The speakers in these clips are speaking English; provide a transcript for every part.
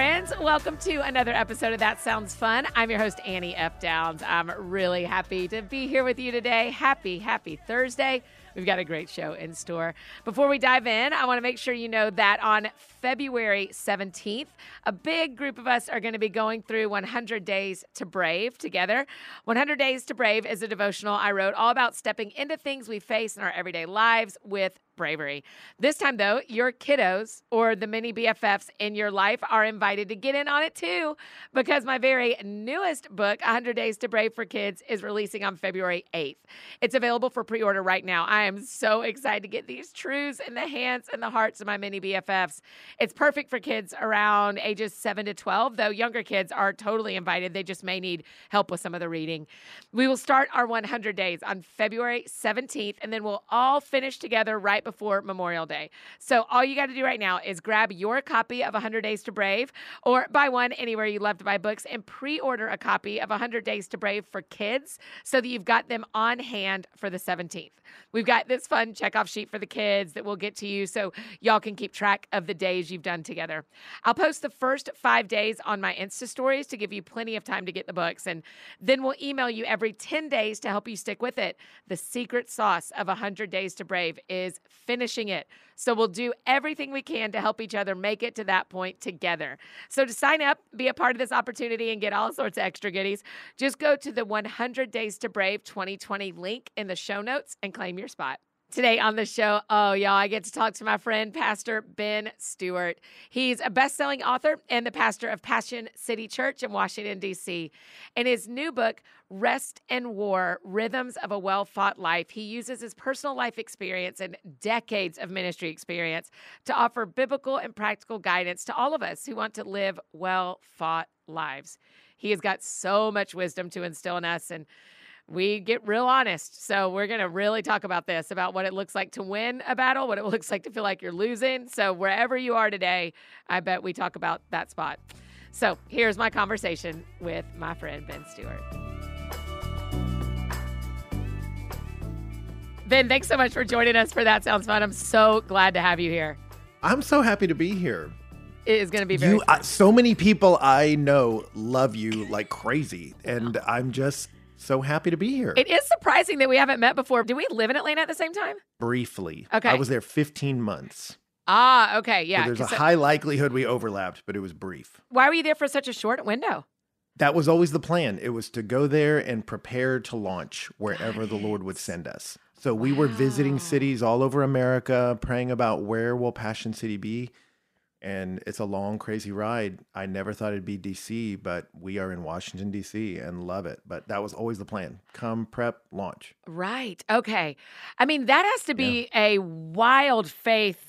Friends, welcome to another episode of That Sounds Fun. I'm your host, Annie F. Downs. I'm really happy to be here with you today. Happy, happy Thursday. We've got a great show in store. Before we dive in, I want to make sure you know that on February 17th, a big group of us are going to be going through 100 Days to Brave together. 100 Days to Brave is a devotional I wrote all about stepping into things we face in our everyday lives with bravery. This time, though, your kiddos or the mini BFFs in your life are invited to get in on it too, because my very newest book, 100 Days to Brave for Kids, is releasing on February 8th. It's available for pre order right now. I am so excited to get these truths in the hands and the hearts of my mini BFFs. It's perfect for kids around ages 7 to 12, though younger kids are totally invited. They just may need help with some of the reading. We will start our 100 days on February 17th, and then we'll all finish together right before Memorial Day. So all you got to do right now is grab your copy of 100 Days to Brave or buy one anywhere you love to buy books and pre-order a copy of 100 Days to Brave for kids so that you've got them on hand for the 17th. We've got this fun checkoff sheet for the kids that we'll get to you so y'all can keep track of the days you've done together. I'll post the first 5 days on my Insta stories to give you plenty of time to get the books and then we'll email you every 10 days to help you stick with it. The secret sauce of 100 Days to Brave is finishing it. So we'll do everything we can to help each other make it to that point together. So to sign up, be a part of this opportunity and get all sorts of extra goodies, just go to the 100 Days to Brave 2020 link in the show notes and claim your spot. Today on the show, oh, y'all, I get to talk to my friend, Pastor Ben Stuart. He's a best selling author and the pastor of Passion City Church in Washington, D.C. In his new book, Rest and War Rhythms of a Well Fought Life, he uses his personal life experience and decades of ministry experience to offer biblical and practical guidance to all of us who want to live well fought lives. He has got so much wisdom to instill in us and we get real honest. So we're going to really talk about this about what it looks like to win a battle, what it looks like to feel like you're losing. So wherever you are today, I bet we talk about that spot. So here's my conversation with my friend Ben Stuart. Ben, thanks so much for joining us for That Sounds Fun. I'm so glad to have you here. I'm so happy to be here. It is going to be very you, uh, so many people I know love you like crazy, and I'm just so happy to be here. It is surprising that we haven't met before. Do we live in Atlanta at the same time? Briefly. Okay. I was there 15 months. Ah, okay. Yeah. So there's a so- high likelihood we overlapped, but it was brief. Why were you there for such a short window? That was always the plan. It was to go there and prepare to launch wherever the Lord would send us. So we were visiting cities all over America, praying about where will Passion City be. And it's a long, crazy ride. I never thought it'd be DC, but we are in Washington, DC and love it. But that was always the plan come, prep, launch. Right. Okay. I mean, that has to be a wild faith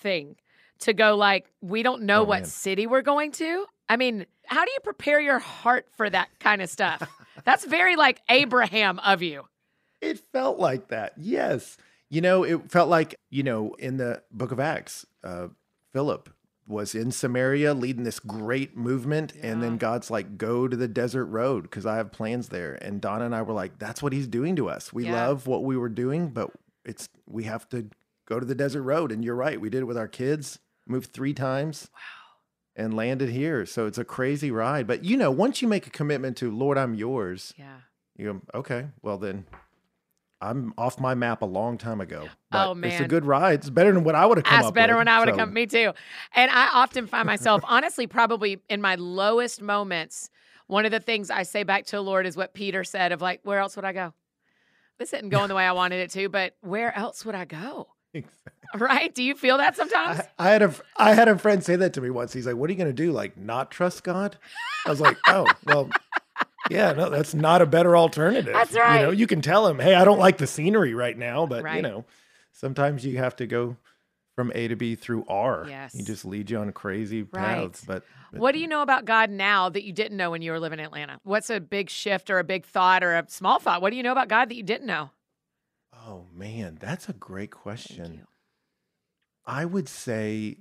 thing to go like, we don't know Oh, what man. city we're going to. I mean, how do you prepare your heart for that kind of stuff? That's very like Abraham of you. It felt like that. Yes. You know, it felt like, you know, in the book of Acts, uh, Philip was in Samaria leading this great movement. And then God's like, go to the desert road because I have plans there. And Donna and I were like, that's what he's doing to us. We Yeah. love what we were doing, but it's, we have to go to the desert road. And you're right. We did it with our kids, moved three times. And landed here. So it's a crazy ride. But you know, once you make a commitment to, Lord, I'm yours, Yeah. you go, okay, well then I'm off my map a long time ago. Oh, But It's a good ride. It's better than what I would have come That's better with. when I would have So, come. Me too. And I often find myself, honestly, probably in my lowest moments, one of the things I say back to the Lord is what Peter said of like, where else would I go? This isn't going the way I wanted it to, but where else would I go? Right? Do you feel that sometimes? I, I had a I had a friend say that to me once. He's like, "What are you going to do? Like not trust God?" I was like, "Oh, well, yeah, no, that's not a better alternative." That's right. You know, you can tell him, "Hey, I don't like the scenery right now, but Right. you know, sometimes you have to go from A to B through R. Yes. He just leads you on crazy Right. paths. But, but What do you know about God now that you didn't know when you were living in Atlanta? What's a big shift or a big thought or a small thought? What do you know about God that you didn't know? Oh man, that's a great question. I would say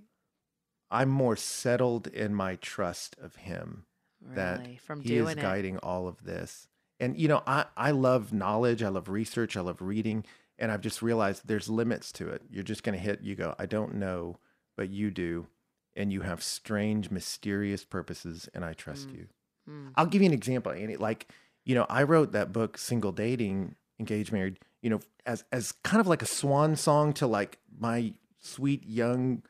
I'm more settled in my trust of him that Really? From he doing is it. guiding all of this. And you know, I I love knowledge, I love research, I love reading, and I've just realized there's limits to it. You're just going to hit you go, I don't know, but you do. and you have strange, mysterious purposes, and I trust Mm. you. Mm. I'll give you an example, Annie. Like, you know, I wrote that book, Single Dating, Engaged Married, you know, as as kind of like a swan song to like my sweet young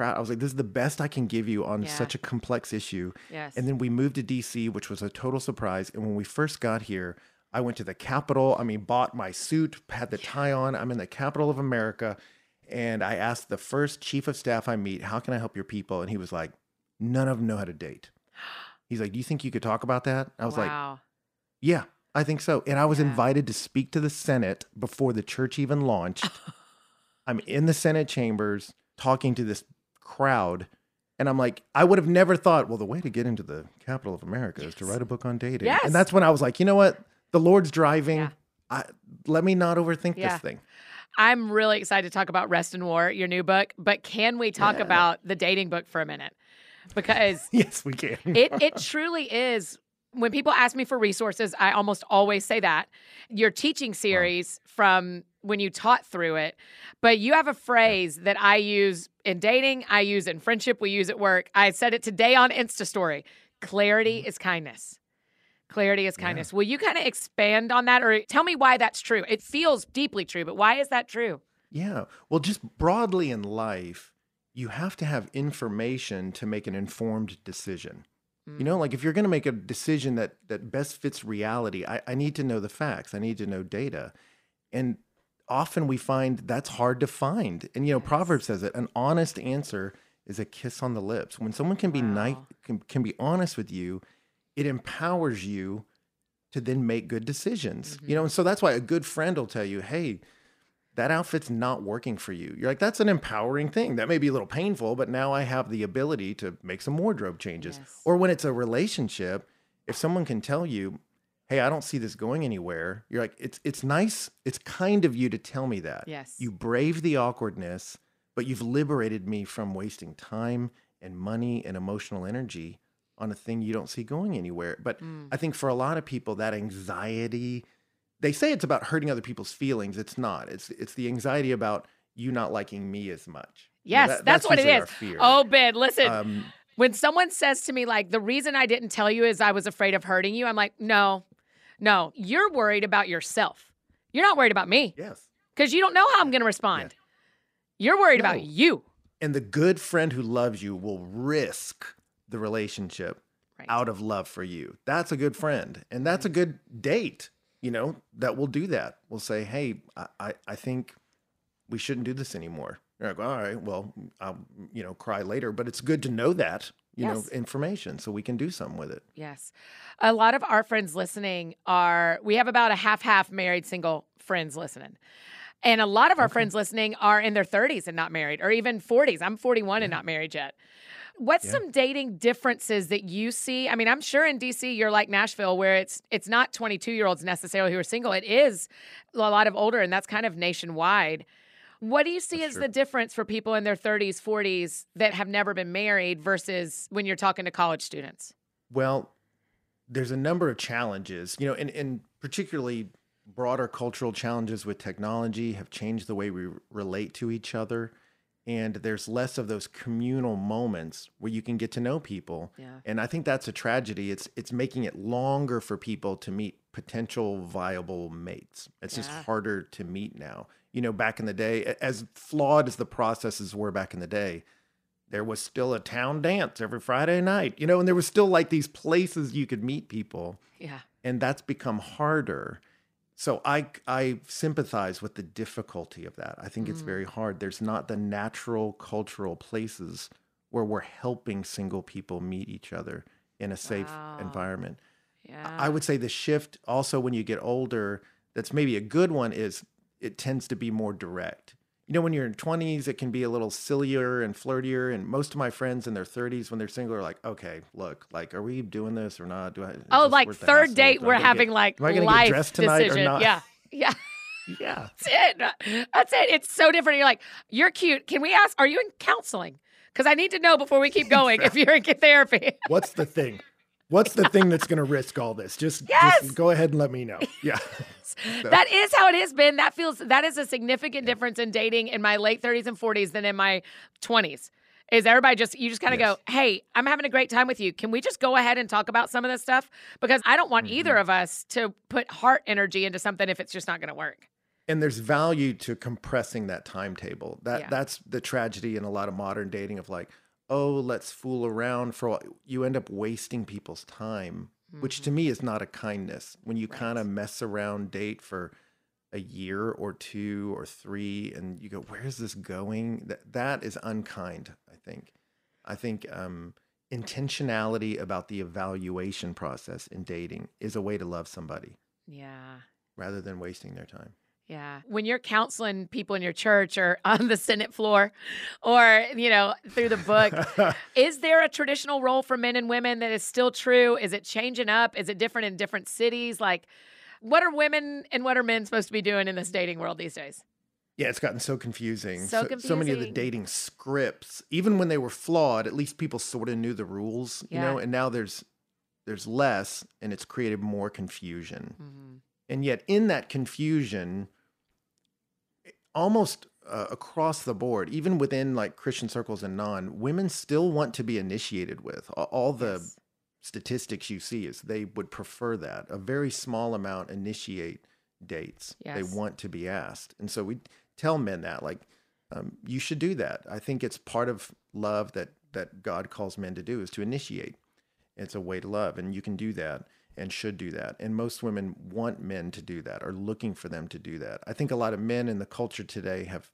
I was like, this is the best I can give you on Yeah. such a complex issue. Yes. And then we moved to DC, which was a total surprise. And when we first got here, I went to the Capitol. I mean, bought my suit, had the tie on. I'm in the capital of America. And I asked the first chief of staff I meet, How can I help your people? And he was like, None of them know how to date. He's like, Do you think you could talk about that? I was like. Yeah, I think so. And I was Yeah. invited to speak to the Senate before the church even launched. I'm in the Senate chambers talking to this crowd. And I'm like, I would have never thought, well, the way to get into the capital of America is to write a book on dating. Yes. And that's when I was like, you know what? The Lord's driving. Yeah. I, let me not overthink Yeah. this thing. I'm really excited to talk about Rest and War, your new book, but can we talk Yeah. about the dating book for a minute? Because Yes, we can. it it truly is when people ask me for resources, I almost always say that. Your teaching series from when you taught through it, but you have a phrase that I use in dating, I use in friendship, we use at work. I said it today on Insta story. Clarity mm-hmm. is kindness. Clarity is Yeah. kindness. Will you kind of expand on that or tell me why that's true? It feels deeply true, but why is that true? Yeah. Well, just broadly in life, you have to have information to make an informed decision. You know, mm. like if you're going to make a decision that that best fits reality, I, I need to know the facts. I need to know data. And often we find that's hard to find. And you know, Proverbs says it, an honest answer is a kiss on the lips. When someone can be nice Wow. can, can be honest with you, it empowers you to then make good decisions. You know, mm-hmm. and so that's why a good friend will tell you, hey, that outfit's not working for you. You're like, that's an empowering thing. That may be a little painful, but now I have the ability to make some wardrobe changes. Yes. Or when it's a relationship, if someone can tell you, hey, I don't see this going anywhere, you're like, it's it's nice, it's kind of you to tell me that. Yes. You brave the awkwardness, but you've liberated me from wasting time and money and emotional energy on a thing you don't see going anywhere. But Mm. I think for a lot of people, that anxiety, they say it's about hurting other people's feelings. It's not. It's it's the anxiety about you not liking me as much. You know, Yes, that- that's, what it is. Oh, Ben, listen. Um, when someone says to me like the reason i didn't tell you is i was afraid of hurting you i'm like no no you're worried about yourself you're not worried about me yes. because you don't know how i'm going to respond you're worried about you And the good friend who loves you will risk the relationship Right. out of love for you. That's a good mm-hmm. friend. And that's a mm-hmm. good date, you know, that will do that. We'll say, hey, I, I, I think we shouldn't do this anymore. You're like, all right, well, I'll, you know, cry later, but it's good to know that, you Yes. know, information so we can do something with it. yes a lot of our friends listening are we have about a half half married single friends listening and a lot of our Okay. friends listening are in their 30s and not married or even 40s i'm 41 and not married yet What's Yeah. some dating differences that you see? I mean, I'm sure in DC you're like Nashville where it's it's not 22 year olds necessarily who are single. It is a lot of older, and that's kind of nationwide. What do you see That's as true. the difference for people in their 30s, 40s that have never been married versus when you're talking to college students? Well, there's a number of challenges, you know, and, and particularly broader cultural challenges with technology have changed the way we relate to each other. And there's less of those communal moments where you can get to know people. Yeah. And I think that's a tragedy. It's it's making it longer for people to meet potential viable mates. It's just harder to meet now. You know, back in the day, as flawed as the processes were back in the day, there was still a town dance every Friday night, you know, and there was still like these places you could meet people, Yeah. and that's become harder. So I I sympathize with the difficulty of that. I think it's Mm. very hard. There's not the natural cultural places where we're helping single people meet each other in a safe Wow. environment. Yeah. I would say the shift also when you get older, that's maybe a good one is it tends to be more direct. You know, when you're in 20s, it can be a little sillier and flirtier. And most of my friends in their 30s, when they're single, are like, okay, look, like, are we doing this or not? Do I? oh, like third date, we're having get- like am I gonna get life dressed tonight or decision. not? Yeah. Yeah. Yeah. That's it. That's it. It's so different. You're like, you're cute. Can we ask, are you in counseling? Because I need to know before we keep going if you're in therapy. What's the thing? What's the thing that's going to risk all this? Just, Yes! just go ahead and let me know. Yeah. that is how it has been. That feels that is a significant difference in dating in my late 30s and 40s than in my 20s. Is everybody just you just kind of Yes. go, "Hey, I'm having a great time with you. Can we just go ahead and talk about some of this stuff?" Because I don't want either Mm-hmm. of us to put heart energy into something if it's just not going to work. and there's value to compressing that timetable. That Yeah. that's the tragedy in a lot of modern dating of like, oh, let's fool around for a while. you end up wasting people's time, which to me is not a kindness. When you kind of mess around date for a year or two or three and you go, where's this going? That that is unkind, I think. I think um intentionality about the evaluation process in dating is a way to love somebody Yeah. rather than wasting their time. Yeah. When you're counseling people in your church or on the Senate floor or, you know, through the book, is there a traditional role for men and women that is still true? Is it changing up? Is it different in different cities? Like, what are women and what are men supposed to be doing in this dating world these days? Yeah, it's gotten so confusing. So so many of the dating scripts, even when they were flawed, at least people sort of knew the rules, you know. And now there's there's less, and it's created more confusion. Mm-hmm. And yet, in that confusion, almost uh, across the board, even within like Christian circles and non, women still want to be initiated with. All the Yes. statistics you see is they would prefer that. A very small amount initiate dates. Yes. They want to be asked. And so we tell men that like um, you should do that. I think it's part of love that that God calls men to do is to initiate. It's a way to love and you can do that and should do that. And most women want men to do that, are looking for them to do that. I think a lot of men in the culture today have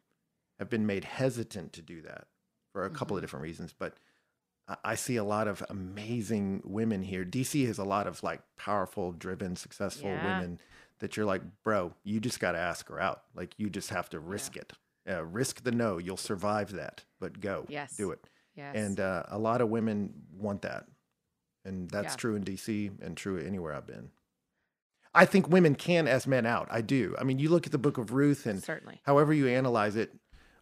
have been made hesitant to do that for a couple of different reasons, but I- see a lot of amazing women here. DC has a lot of like powerful, driven, successful Yeah. women that you're like, bro, you just got to ask her out. Like you just have to risk it. Uh, risk the no. You'll survive that, but go. Yes. Do it. Yes. And uh, a lot of women want that. And that's Yeah. true in DC and true anywhere I've been. I think women can ask men out. I do. I mean, you look at the book of Ruth and Certainly. however you analyze it,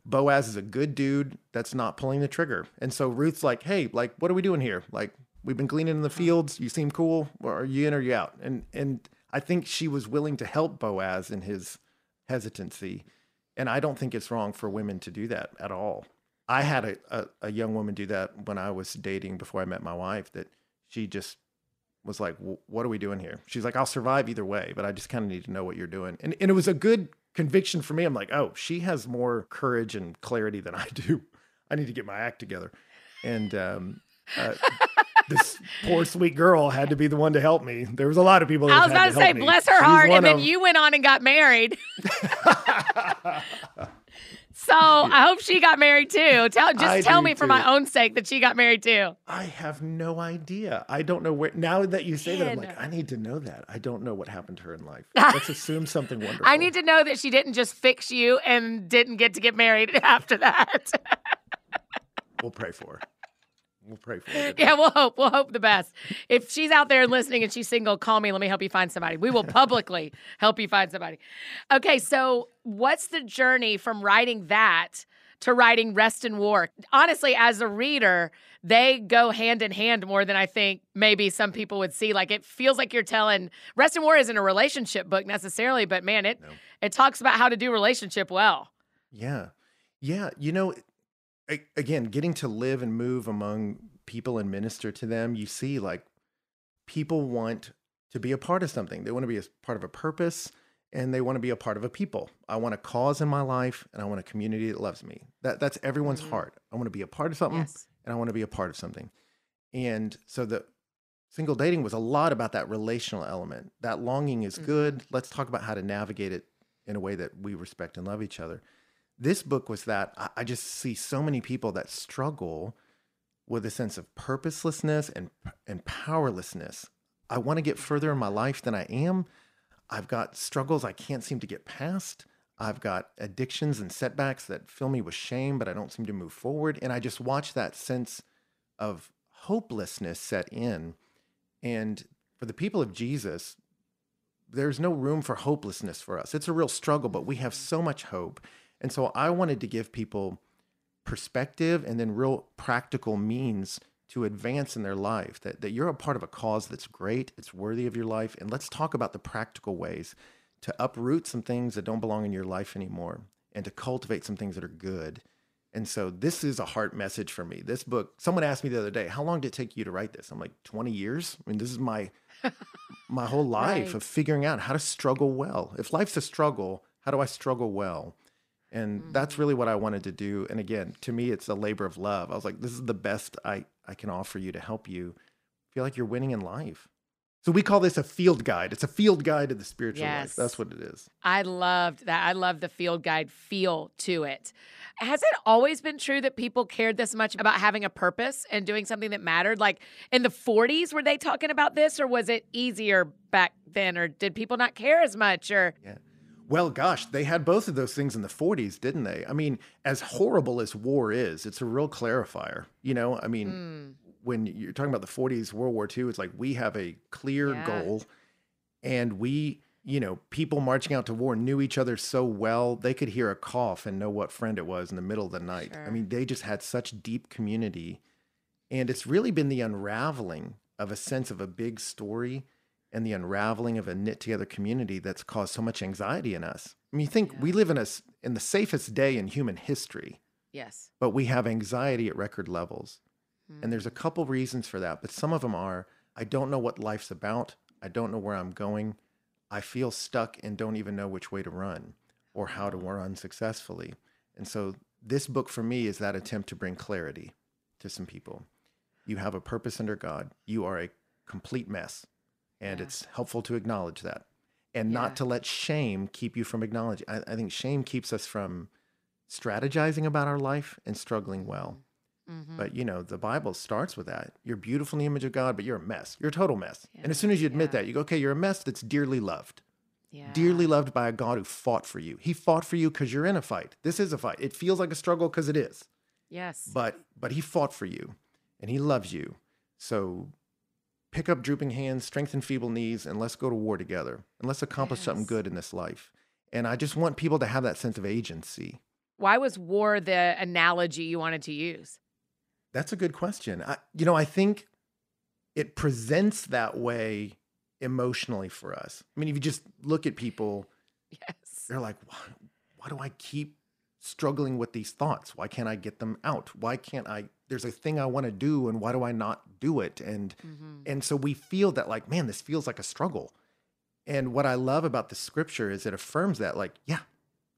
Boaz is a good dude that's not pulling the trigger. And so Ruth's like, hey, like, what are we doing here? Like, we've been gleaning in the mm. fields. You seem cool. Are you in or you out? And and I think she was willing to help Boaz in his hesitancy. And I don't think it's wrong for women to do that at all. I had a, a, a young woman do that when I was dating before I met my wife, that she just was like, what are we doing here? She's like, I'll survive either way, but I just kind of need to know what you're doing. And, and it was a good conviction for me. I'm like, oh, she has more courage and clarity than I do. I need to get my act together. And um, uh, this poor sweet girl had to be the one to help me. There was a lot of people. I was about to to say, bless her She's heart, and then of- you went on and got married. so I hope she got married too. Tell just I tell me for my own sake that she got married too. I have no idea. I don't know where. Now that you say that, I'm like, I need to know that. I don't know what happened to her in life. Let's assume something wonderful. I need to know that she didn't just fix you and didn't get to get married after that. We'll pray for her. We'll pray for her. yeah, we'll hope. We'll hope the best. If she's out there and listening and she's single, call me. Let me help you find somebody. We will publicly help you find somebody. Okay, so what's the journey from writing that to writing Rest and War? Honestly, as a reader, they go hand in hand more than I think maybe some people would see. Like it feels like you're telling Rest and War isn't a relationship book necessarily, but man, it No. it talks about how to do relationship well. Yeah. Yeah. You know, again, getting to live and move among people and minister to them, you see, like, people want to be a part of something. They want to be a part of a purpose and they want to be a part of a people. I want a cause in my life and I want a community that loves me. That, that's everyone's Mhm. heart. I want to be a part of something Yes. and I want to be a part of something. And so the single dating was a lot about that relational element. That longing is Mhm. good. Let's talk about how to navigate it in a way that we respect and love each other. This book was that I, just see so many people that struggle with a sense of purposelessness and and powerlessness. I want to get further in my life than I am. I've got struggles I can't seem to get past. I've got addictions and setbacks that fill me with shame, but I don't seem to move forward. And I just watch that sense of hopelessness set in. And for the people of Jesus, there's no room for hopelessness for us. It's a real struggle, but we have so much hope. And so I wanted to give people perspective and then real practical means to advance in their life that, that you're a part of a cause that's great it's worthy of your life and let's talk about the practical ways to uproot some things that don't belong in your life anymore and to cultivate some things that are good And so this is a heart message for me. This book, someone asked me the other day, how long did it take you to write this? I'm like, 20 years. I mean, this is my my whole life Right. of figuring out how to struggle well. If life's a struggle, how do I struggle well? And Mm-hmm. that's really what I wanted to do. And again, to me, it's a labor of love. I was like, this is the best I, I can offer you to help you feel like you're winning in life. So we call this a field guide. It's a field guide to the spiritual life. That's what it is. I loved that. I love the field guide feel to it. Has it always been true that people cared this much about having a purpose and doing something that mattered? Like in the 40s, were they talking about this, or was it easier back then, or did people not care as much? Or Yeah. Well, gosh, they had both of those things in the 40s, didn't they? I mean, as horrible as war is, it's a real clarifier. You know, I mean, Mm, when you're talking about the 40s, World War II, it's like we have a clear Yeah. goal and we, you know, people marching out to war knew each other so well, they could hear a cough and know what friend it was in the middle of the night. I mean, they just had such deep community. And it's really been the unraveling of a sense of a big story and the unraveling of a knit together community that's caused so much anxiety in us. I mean, you think we live in a in the safest day in human history, yes. but we have anxiety at record levels. And there's a Mm. couple reasons for that, but some of them are I don't know what life's about. I don't know where I'm going. I feel stuck and don't even know which way to run or how to run successfully. And so this book for me is that attempt to bring clarity to some people. You have a purpose under God. You are a complete mess. And Yeah. it's helpful to acknowledge that and Yeah. not to let shame keep you from acknowledging. I, I think shame keeps us from strategizing about our life and struggling well. Mhm. But you know, the Bible starts with that. You're beautiful in the image of God, but you're a mess. You're a total mess. and as soon as you admit Yeah. that, you go, okay, you're a mess that's dearly loved. yeah. Dearly loved by a God who fought for you. He fought for you because you're in a fight. This is a fight. It feels like a struggle because it is. Yes. But but he fought for you and he loves you. So pick up drooping hands, strengthen feeble knees, and let's go to war together. And let's accomplish something good in this life. And I just want people to have that sense of agency. Why was war the analogy you wanted to use? That's a good question. I, you know, I think it presents that way emotionally for us. I mean, if you just look at people, Yes. they're like, why, why do I keep struggling with these thoughts? Why can't I get them out? Why can't I? There's a thing I want to do, and why do I not do it? And Mhm. and so we feel that like, man, this feels like a struggle. And what I love about the scripture is it affirms that, like, yeah,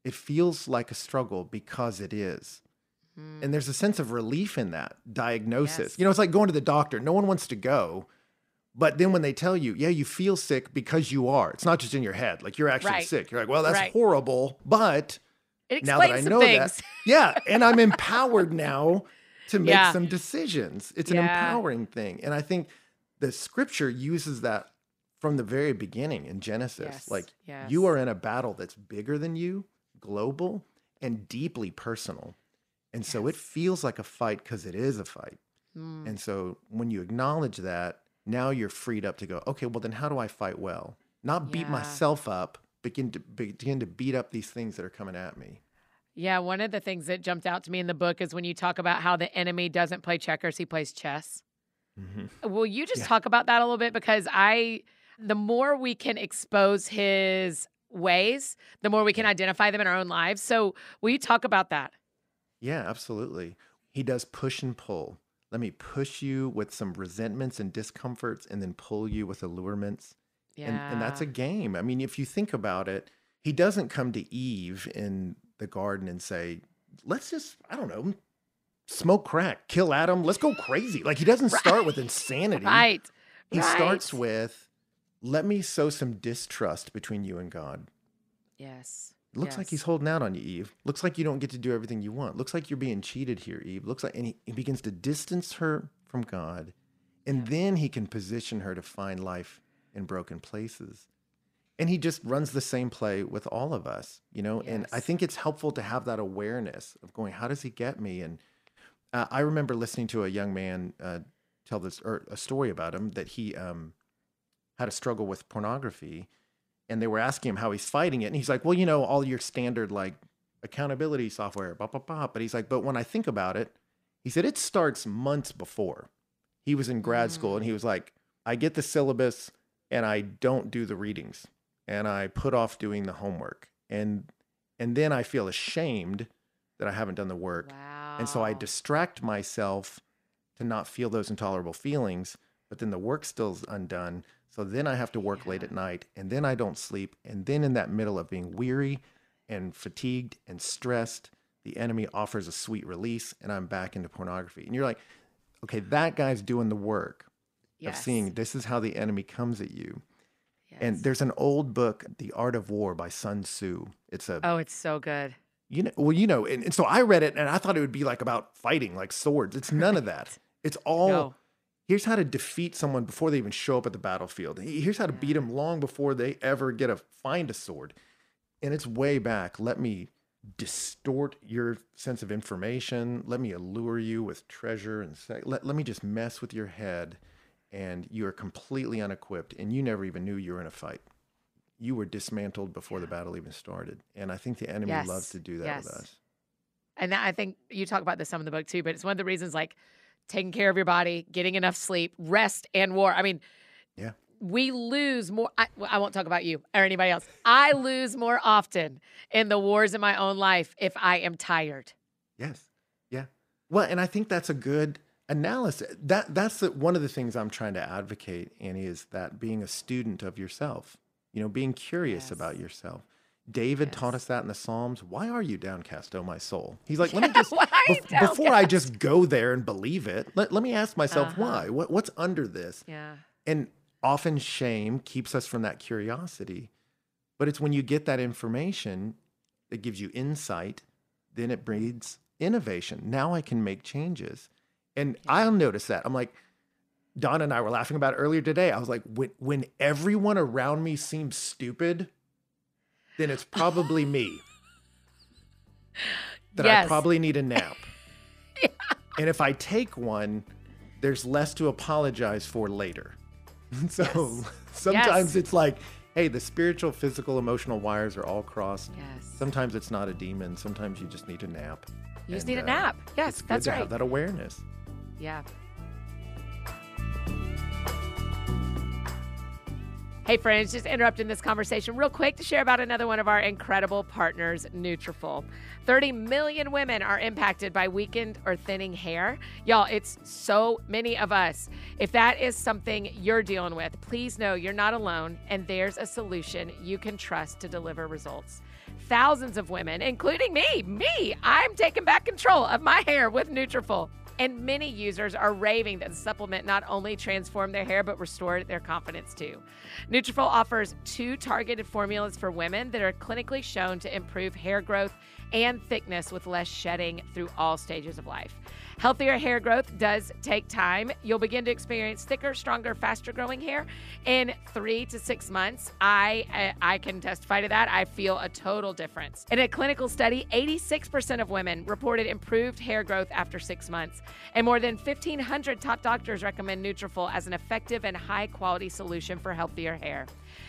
it feels like a struggle because it is. Mm. And there's a sense of relief in that diagnosis. Yes. You know, it's like going to the doctor. No one wants to go. But then when they tell you, yeah, you feel sick because you are, it's not just in your head. Like you're actually Right. sick. You're like, well, that's Right. horrible. But It now that I know things. that, yeah, and I'm empowered now to make Yeah. some decisions. It's an Yeah. empowering thing. And I think the scripture uses that from the very beginning in Genesis. Yes, Like yes. you are in a battle that's bigger than you, global, and deeply personal. And so it feels like a fight because it is a fight. Mm. And so when you acknowledge that, now you're freed up to go, okay, well, then how do I fight well? Not beat Yeah. myself up, begin to begin to beat up these things that are coming at me. Yeah, one of the things that jumped out to me in the book is when you talk about how the enemy doesn't play checkers, he plays chess. Mm-hmm. Will you just Yeah. talk about that a little bit? Because I, the more we can expose his ways, the more we can identify them in our own lives. So, will you talk about that? Yeah, absolutely. He does push and pull. Let me push you with some resentments and discomforts and then pull you with allurements. Yeah. And, and that's a game. I mean, if you think about it, he doesn't come to Eve in the garden and say, let's just, I don't know, smoke crack, kill Adam, let's go crazy. Like he doesn't start with insanity. right. He starts with, let me sow some distrust between you and God. Yes. Looks like he's holding out on you, Eve. Looks like you don't get to do everything you want. Looks like you're being cheated here, Eve. Looks like, and he, he begins to distance her from God. And then he can position her to find life in broken places. And he just runs the same play with all of us, you know? And I think it's helpful to have that awareness of going, how does he get me? And uh, I remember listening to a young man uh, tell this, or a story about him that he um, had a struggle with pornography and they were asking him how he's fighting it. And he's like, well, you know, all your standard like accountability software, blah, blah, blah. But he's like, but when I think about it, he said it starts months before. He was in grad school and he was like, I get the syllabus and I don't do the readings and I put off doing the homework. And and then I feel ashamed that I haven't done the work. Wow. And so I distract myself to not feel those intolerable feelings, but then the work still's undone. So then I have to work late at night and then I don't sleep. And then in that middle of being weary and fatigued and stressed, the enemy offers a sweet release and I'm back into pornography. And you're like, okay, that guy's doing the work Yes. of seeing this is how the enemy comes at you. And there's an old book, The Art of War by Sun Tzu. It's a oh, it's so good. you know, well, you know, and, and so I read it and I thought it would be like about fighting, like swords. It's none of that. It's all No. here's how to defeat someone before they even show up at the battlefield. Here's how to beat them long before they ever get a find a sword. And it's way back. Let me distort your sense of information. Let me allure you with treasure and say, let, let me just mess with your head. And you are completely unequipped and you never even knew you were in a fight. You were dismantled before the battle even started. And I think the enemy Yes. loves to do that with Yes. us. And that, I think you talk about this some in the book too, but it's one of the reasons like taking care of your body, getting enough sleep, rest, and war. I mean, Yeah. we lose more. I, well, I won't talk about you or anybody else. I lose more often in the wars in my own life if I am tired. Yes. Yeah. Well, and I think that's a good analysis. That that's the, one of the things I'm trying to advocate, Annie, is that being a student of yourself. You know, being curious Yes. about yourself. David taught us that in the Psalms. Why are you downcast, oh my soul? He's like, let me just before I just go there and believe it. Let, let me ask myself Uh-huh. why. What what's under this? Yeah. And often shame keeps us from that curiosity. But it's when you get that information that gives you insight, then it breeds innovation. Now I can make changes. And I'll notice that. I'm like, Don and I were laughing about it earlier today. I was like, when, when everyone around me seems stupid, then it's probably me. That I probably need a nap. And if I take one, there's less to apologize for later. So Yes. sometimes Yes. it's like, hey, the spiritual, physical, emotional wires are all crossed. Yes. Sometimes it's not a demon. Sometimes you just need a nap. You just And, need a uh, nap. Yes, it's good that's to right. have that awareness. Yeah. Hey friends, just interrupting this conversation real quick to share about another one of our incredible partners, Nutrafol. 30 million women are impacted by weakened or thinning hair. Y'all, it's so many of us. If that is something you're dealing with, please know you're not alone and there's a solution you can trust to deliver results. Thousands of women, including me, me, I'm taking back control of my hair with Nutrafol. And many users are raving that the supplement not only transformed their hair but restored their confidence too. Nutrafol offers two targeted formulas for women that are clinically shown to improve hair growth and thickness with less shedding through all stages of life. Healthier hair growth does take time. You'll begin to experience thicker, stronger, faster growing hair in three to six months. I I can testify to that. I feel a total difference. In a clinical study, 86% of women reported improved hair growth after six months, and more than 1,500 top doctors recommend Nutrafol as an effective and high quality solution for healthier hair.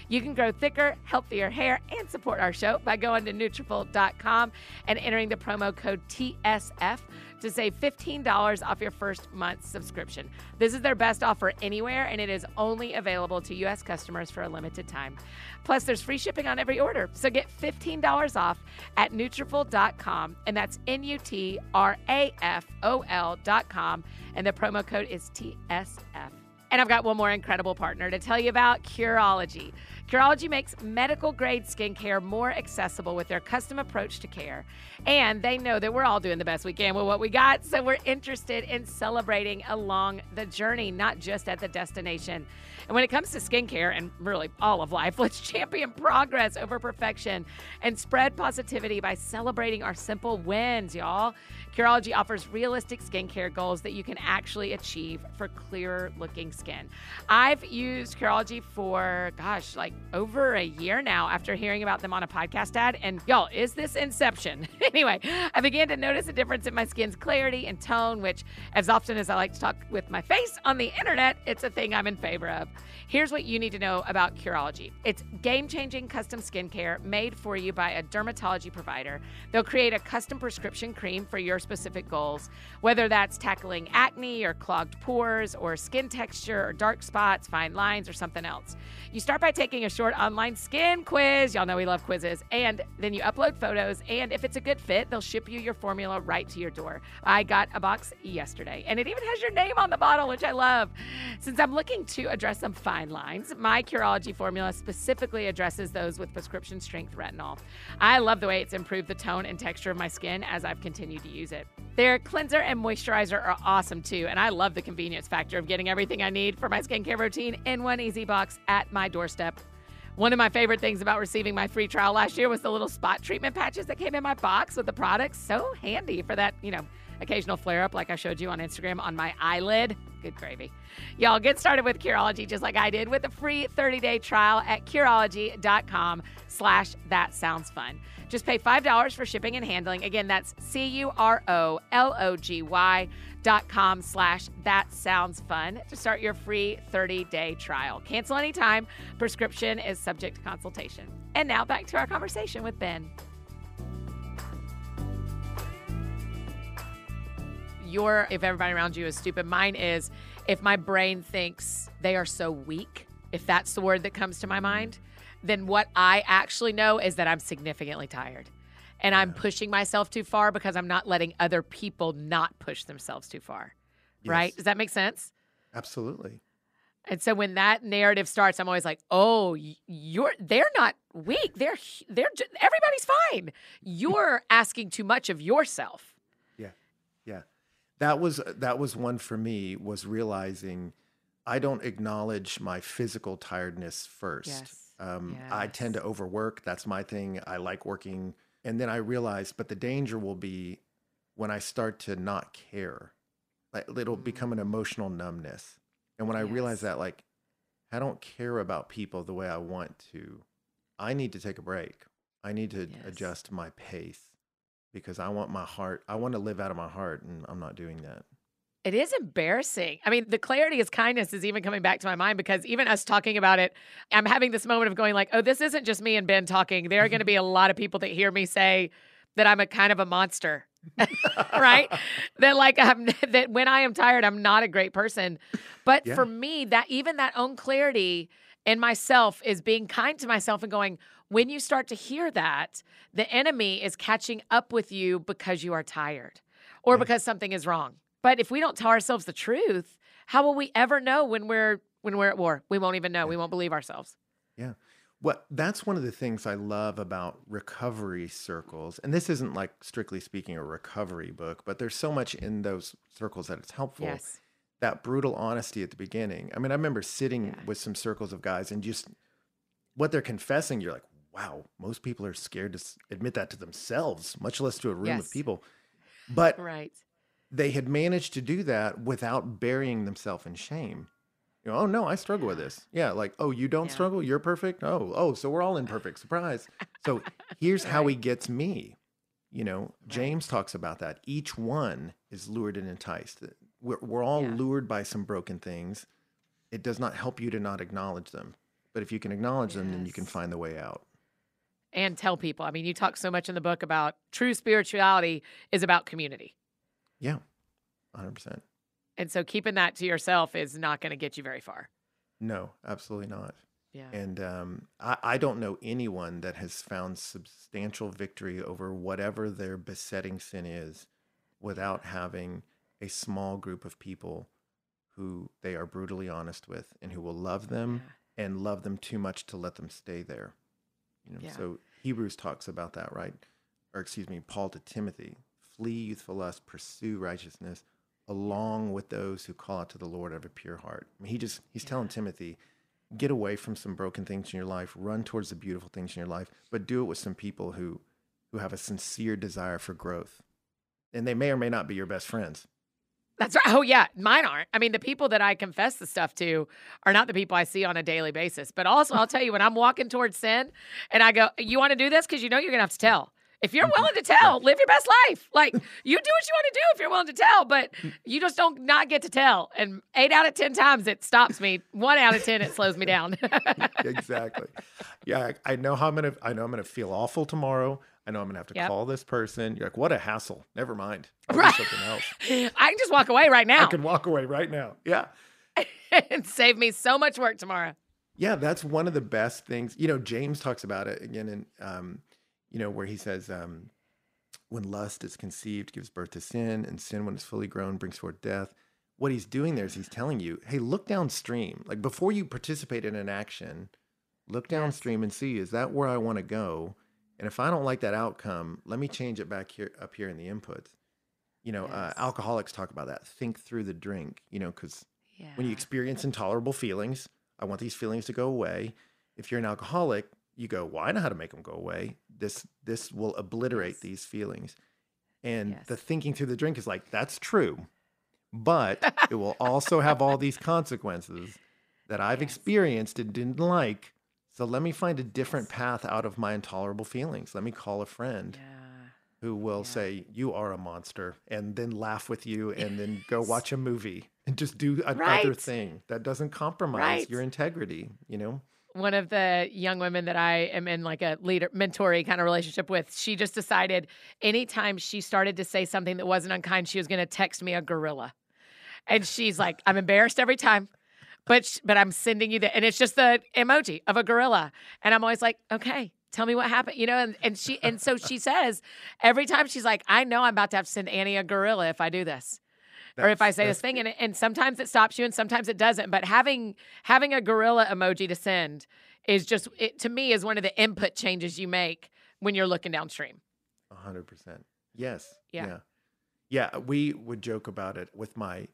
You can grow thicker, healthier hair and support our show by going to Nutrafol.com and entering the promo code TSF to save $15 off your first month's subscription. This is their best offer anywhere, and it is only available to U.S. customers for a limited time. Plus, there's free shipping on every order, so get $15 off at Nutrafol.com, and that's N-U-T-R-A-F-O-L.com, and the promo code is TSF. And I've got one more incredible partner to tell you about Curology. Curology makes medical grade skincare more accessible with their custom approach to care. And they know that we're all doing the best we can with what we got, so we're interested in celebrating along the journey, not just at the destination. And when it comes to skincare and really all of life, let's champion progress over perfection and spread positivity by celebrating our simple wins, y'all. Curology offers realistic skincare goals that you can actually achieve for clearer looking skin. I've used Curology for, gosh, like over a year now after hearing about them on a podcast ad. And y'all, is this inception? anyway, I began to notice a difference in my skin's clarity and tone, which, as often as I like to talk with my face on the internet, it's a thing I'm in favor of. Here's what you need to know about Curology it's game changing custom skincare made for you by a dermatology provider. They'll create a custom prescription cream for your specific goals, whether that's tackling acne or clogged pores or skin texture or dark spots, fine lines, or something else. You start by taking a a short online skin quiz. Y'all know we love quizzes. And then you upload photos. And if it's a good fit, they'll ship you your formula right to your door. I got a box yesterday, and it even has your name on the bottle, which I love. Since I'm looking to address some fine lines, my Curology formula specifically addresses those with prescription strength retinol. I love the way it's improved the tone and texture of my skin as I've continued to use it. Their cleanser and moisturizer are awesome too, and I love the convenience factor of getting everything I need for my skincare routine in one easy box at my doorstep. One of my favorite things about receiving my free trial last year was the little spot treatment patches that came in my box with the products. So handy for that, you know, occasional flare up like I showed you on Instagram on my eyelid. Good gravy. Y'all get started with Curology just like I did with a free 30-day trial at Curology.com slash that sounds fun. Just pay $5 for shipping and handling. Again, that's C-U-R-O-L-O-G-Y dot com slash that sounds fun to start your free 30-day trial. Cancel anytime. Prescription is subject to consultation. And now back to our conversation with Ben. Your if everybody around you is stupid. Mine is if my brain thinks they are so weak, if that's the word that comes to my mind, then what I actually know is that I'm significantly tired. And I'm pushing myself too far because I'm not letting other people not push themselves too far. Right? Does that make sense? Absolutely. And so when that narrative starts, I'm always like, "Oh, you're they're not weak. They're they're everybody's fine. You're asking too much of yourself." That was that was one for me was realizing I don't acknowledge my physical tiredness first. Yes. Um, I tend to overwork. That's my thing. I like working. And then I realized, but the danger will be when I start to not care. Like it'll become an emotional numbness. And when I realize Mm. That, like, I don't care about people the way I want to, I need to take a break. I need to Yes. adjust my pace because I want my heart, I want to live out of my heart, and I'm not doing that. It is embarrassing. I mean, the clarity is kindness is even coming back to my mind because even us talking about it, I'm having this moment of going like, "Oh, this isn't just me and Ben talking. There are going to be a lot of people that hear me say that I'm a kind of a monster." right? that like I'm that when I am tired, I'm not a great person. But Yeah. for me, that even that own clarity in myself is being kind to myself and going, when you start to hear that, the enemy is catching up with you because you are tired or Yeah. because something is wrong. But if we don't tell ourselves the truth, how will we ever know when we're when we're at war? We won't even know. We won't believe ourselves. Yeah. Well, that's one of the things I love about recovery circles. And this isn't like strictly speaking a recovery book, but there's so much in those circles that it's helpful. Yes. That brutal honesty at the beginning. I mean, I remember sitting Yeah. with some circles of guys and just what they're confessing, you're like, wow, most people are scared to s- admit that to themselves, much less to a room Yes. of people. But Right. they had managed to do that without burying themselves in shame. You know, oh no, I struggle with Yeah. this. Yeah, like, oh, you don't Yeah. struggle, you're perfect. Oh, oh, so we're all imperfect. Surprise. So here's how he Right. gets me. You know, James talks about that. Each one is lured and enticed. We're, we're all Yeah. lured by some broken things. It does not help you to not acknowledge them. But if you can acknowledge them, then you can Yes. find the way out. And tell people. I mean, you talk so much in the book about true spirituality is about community. Yeah, 100%. And so keeping that to yourself is not going to get you very far. No, absolutely not. Yeah. And um, I, I don't know anyone that has found substantial victory over whatever their besetting sin is without having a small group of people who they are brutally honest with and who will love them and love them too much to let them stay there. You know, Yeah. so Hebrews talks about that, right? Or excuse me, Paul to Timothy, flee youthful lust, pursue righteousness, along with those who call out to the Lord of a pure heart. I mean, he just he's telling Timothy, get away from some broken things in your life, run towards the beautiful things in your life, but do it with some people who who have a sincere desire for growth. And they may or may not be your best friends. That's right. Oh, yeah. Mine aren't. I mean, the people that I confess the stuff to are not the people I see on a daily basis. But also, I'll tell you, when I'm walking towards sin and I go, You want to do this? Because you know you're going to have to tell. If you're mm-hmm. willing to tell, live your best life. Like, you do what you want to do if you're willing to tell, but you just don't not get to tell. And eight out of 10 times it stops me. One out of 10, it slows me down. exactly. Yeah, I, I know how I'm gonna. I know I'm gonna feel awful tomorrow. I know I'm gonna have to Yep. call this person. You're like, what a hassle. Never mind. I'll Right. something else. I can just walk away right now. I can walk away right now. Yeah. and save me so much work tomorrow. Yeah, that's one of the best things. You know, James talks about it again in, um, you know, where he says, um, when lust is conceived, gives birth to sin, and sin, when it's fully grown, brings forth death. What he's doing there is he's telling you, hey, look downstream. Like before you participate in an action, look downstream and see, is that where I want to go? And if I don't like that outcome, let me change it back here, up here in the inputs. You know, uh, alcoholics talk about that. Think through the drink, you know, because Yeah. when you experience intolerable feelings, I want these feelings to go away. If you're an alcoholic, you go, "Well, I know how to make them go away. This this will obliterate Yes. these feelings." And Yes. the thinking through the drink is like, "That's true." But it will also have all these consequences that I've Yes. experienced and didn't like. So let me find a different path out of my intolerable feelings. Let me call a friend yeah. who will Yeah. say you are a monster and then laugh with you and then go watch a movie and just do another Right. thing that doesn't compromise Right. your integrity you know one of the young women that I am in like a leader mentory kind of relationship with, she just decided anytime she started to say something that wasn't unkind, she was going to text me a gorilla. And she's like, I'm embarrassed every time, but but I'm sending you the and it's just the emoji of a gorilla. And I'm always like, okay, tell me what happened, you know. And and she and so she says every time she's like, I know I'm about to have to send Annie a gorilla if I do this or if I say this thing, and, and sometimes it stops you, and sometimes it doesn't. But having having a gorilla emoji to send is just it, to me is one of the input changes you make when you're looking downstream. Hundred percent. Yes. Yeah. yeah. Yeah. We would joke about it with my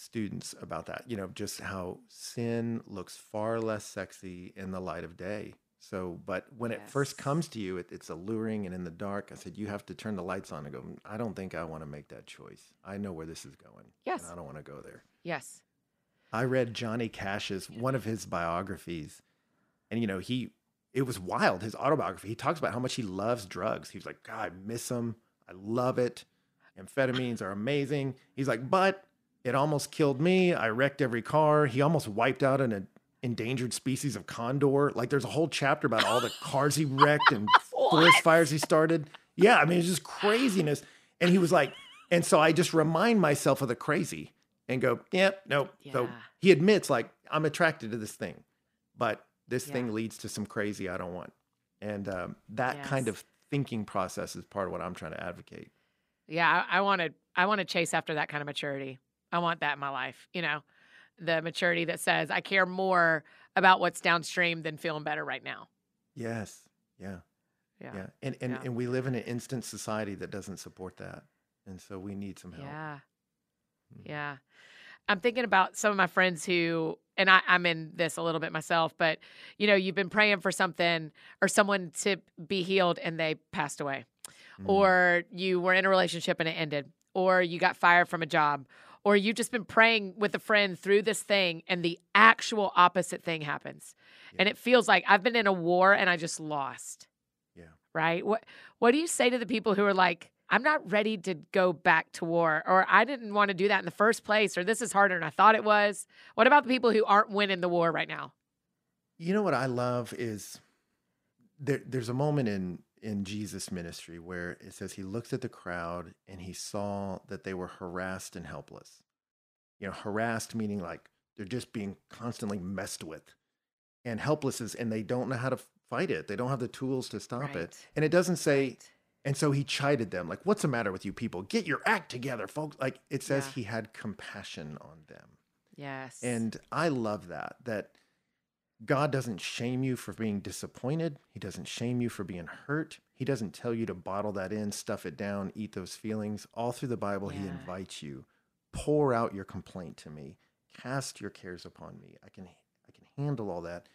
students about that, you know, just how sin looks far less sexy in the light of day. So, but when it first comes to you, it, it's alluring and in the dark. I said, you have to turn the lights on and go, "Mm, I don't think I want to make that choice. I know where this is going. Yes. And I don't want to go there. Yes. I read Johnny Cash's one of his biographies, and you know he it was wild. His autobiography. He talks about how much he loves drugs. He was like, God, I miss them. I love it. Amphetamines are amazing. He's like, but it almost killed me. I wrecked every car. He almost wiped out an endangered species of condor. Like there's a whole chapter about all the cars he wrecked and forest fires he started. Yeah, I mean it's just craziness. And he was like, and so I just remind myself of the crazy and go, yep, nope. So he admits like I'm attracted to this thing, but this Yeah. thing leads to some crazy I don't want. And um, that kind of thinking process is part of what I'm trying to advocate. Yeah, I want to. I want to chase after that kind of maturity. I want that in my life. You know, the maturity that says I care more about what's downstream than feeling better right now. Yes. Yeah. Yeah. Yeah. And and, Yeah. and we live in an instant society that doesn't support that. And so we need some help. Yeah. Mm. Yeah. I'm thinking about some of my friends who, and I, I'm in this a little bit myself, but you know, you've been praying for something or someone to be healed and they passed away, Mm. or you were in a relationship and it ended, or you got fired from a job, or you've just been praying with a friend through this thing and the actual opposite thing happens. And it feels like I've been in a war and I just lost. Yeah. Right? What what do you say to the people who are like, I'm not ready to go back to war, or I didn't want to do that in the first place, or this is harder than I thought it was? What about the people who aren't winning the war right now? You know what I love is there, there's a moment in in Jesus' ministry where it says he looked at the crowd and he saw that they were harassed and helpless. You know, harassed meaning like they're just being constantly messed with, and helpless is and they don't know how to fight it. They don't have the tools to stop it. And it doesn't say. Right. And so he chided them, like, "What's the matter with you people? Get your act together, folks!" Like it says, Yeah. he had compassion on them. Yes. And I love that, that God doesn't shame you for being disappointed. He doesn't shame you for being hurt. He doesn't tell you to bottle that in, stuff it down, eat those feelings. All through the Bible, he invites you, pour out your complaint to me, cast your cares upon me. I can I can handle all that.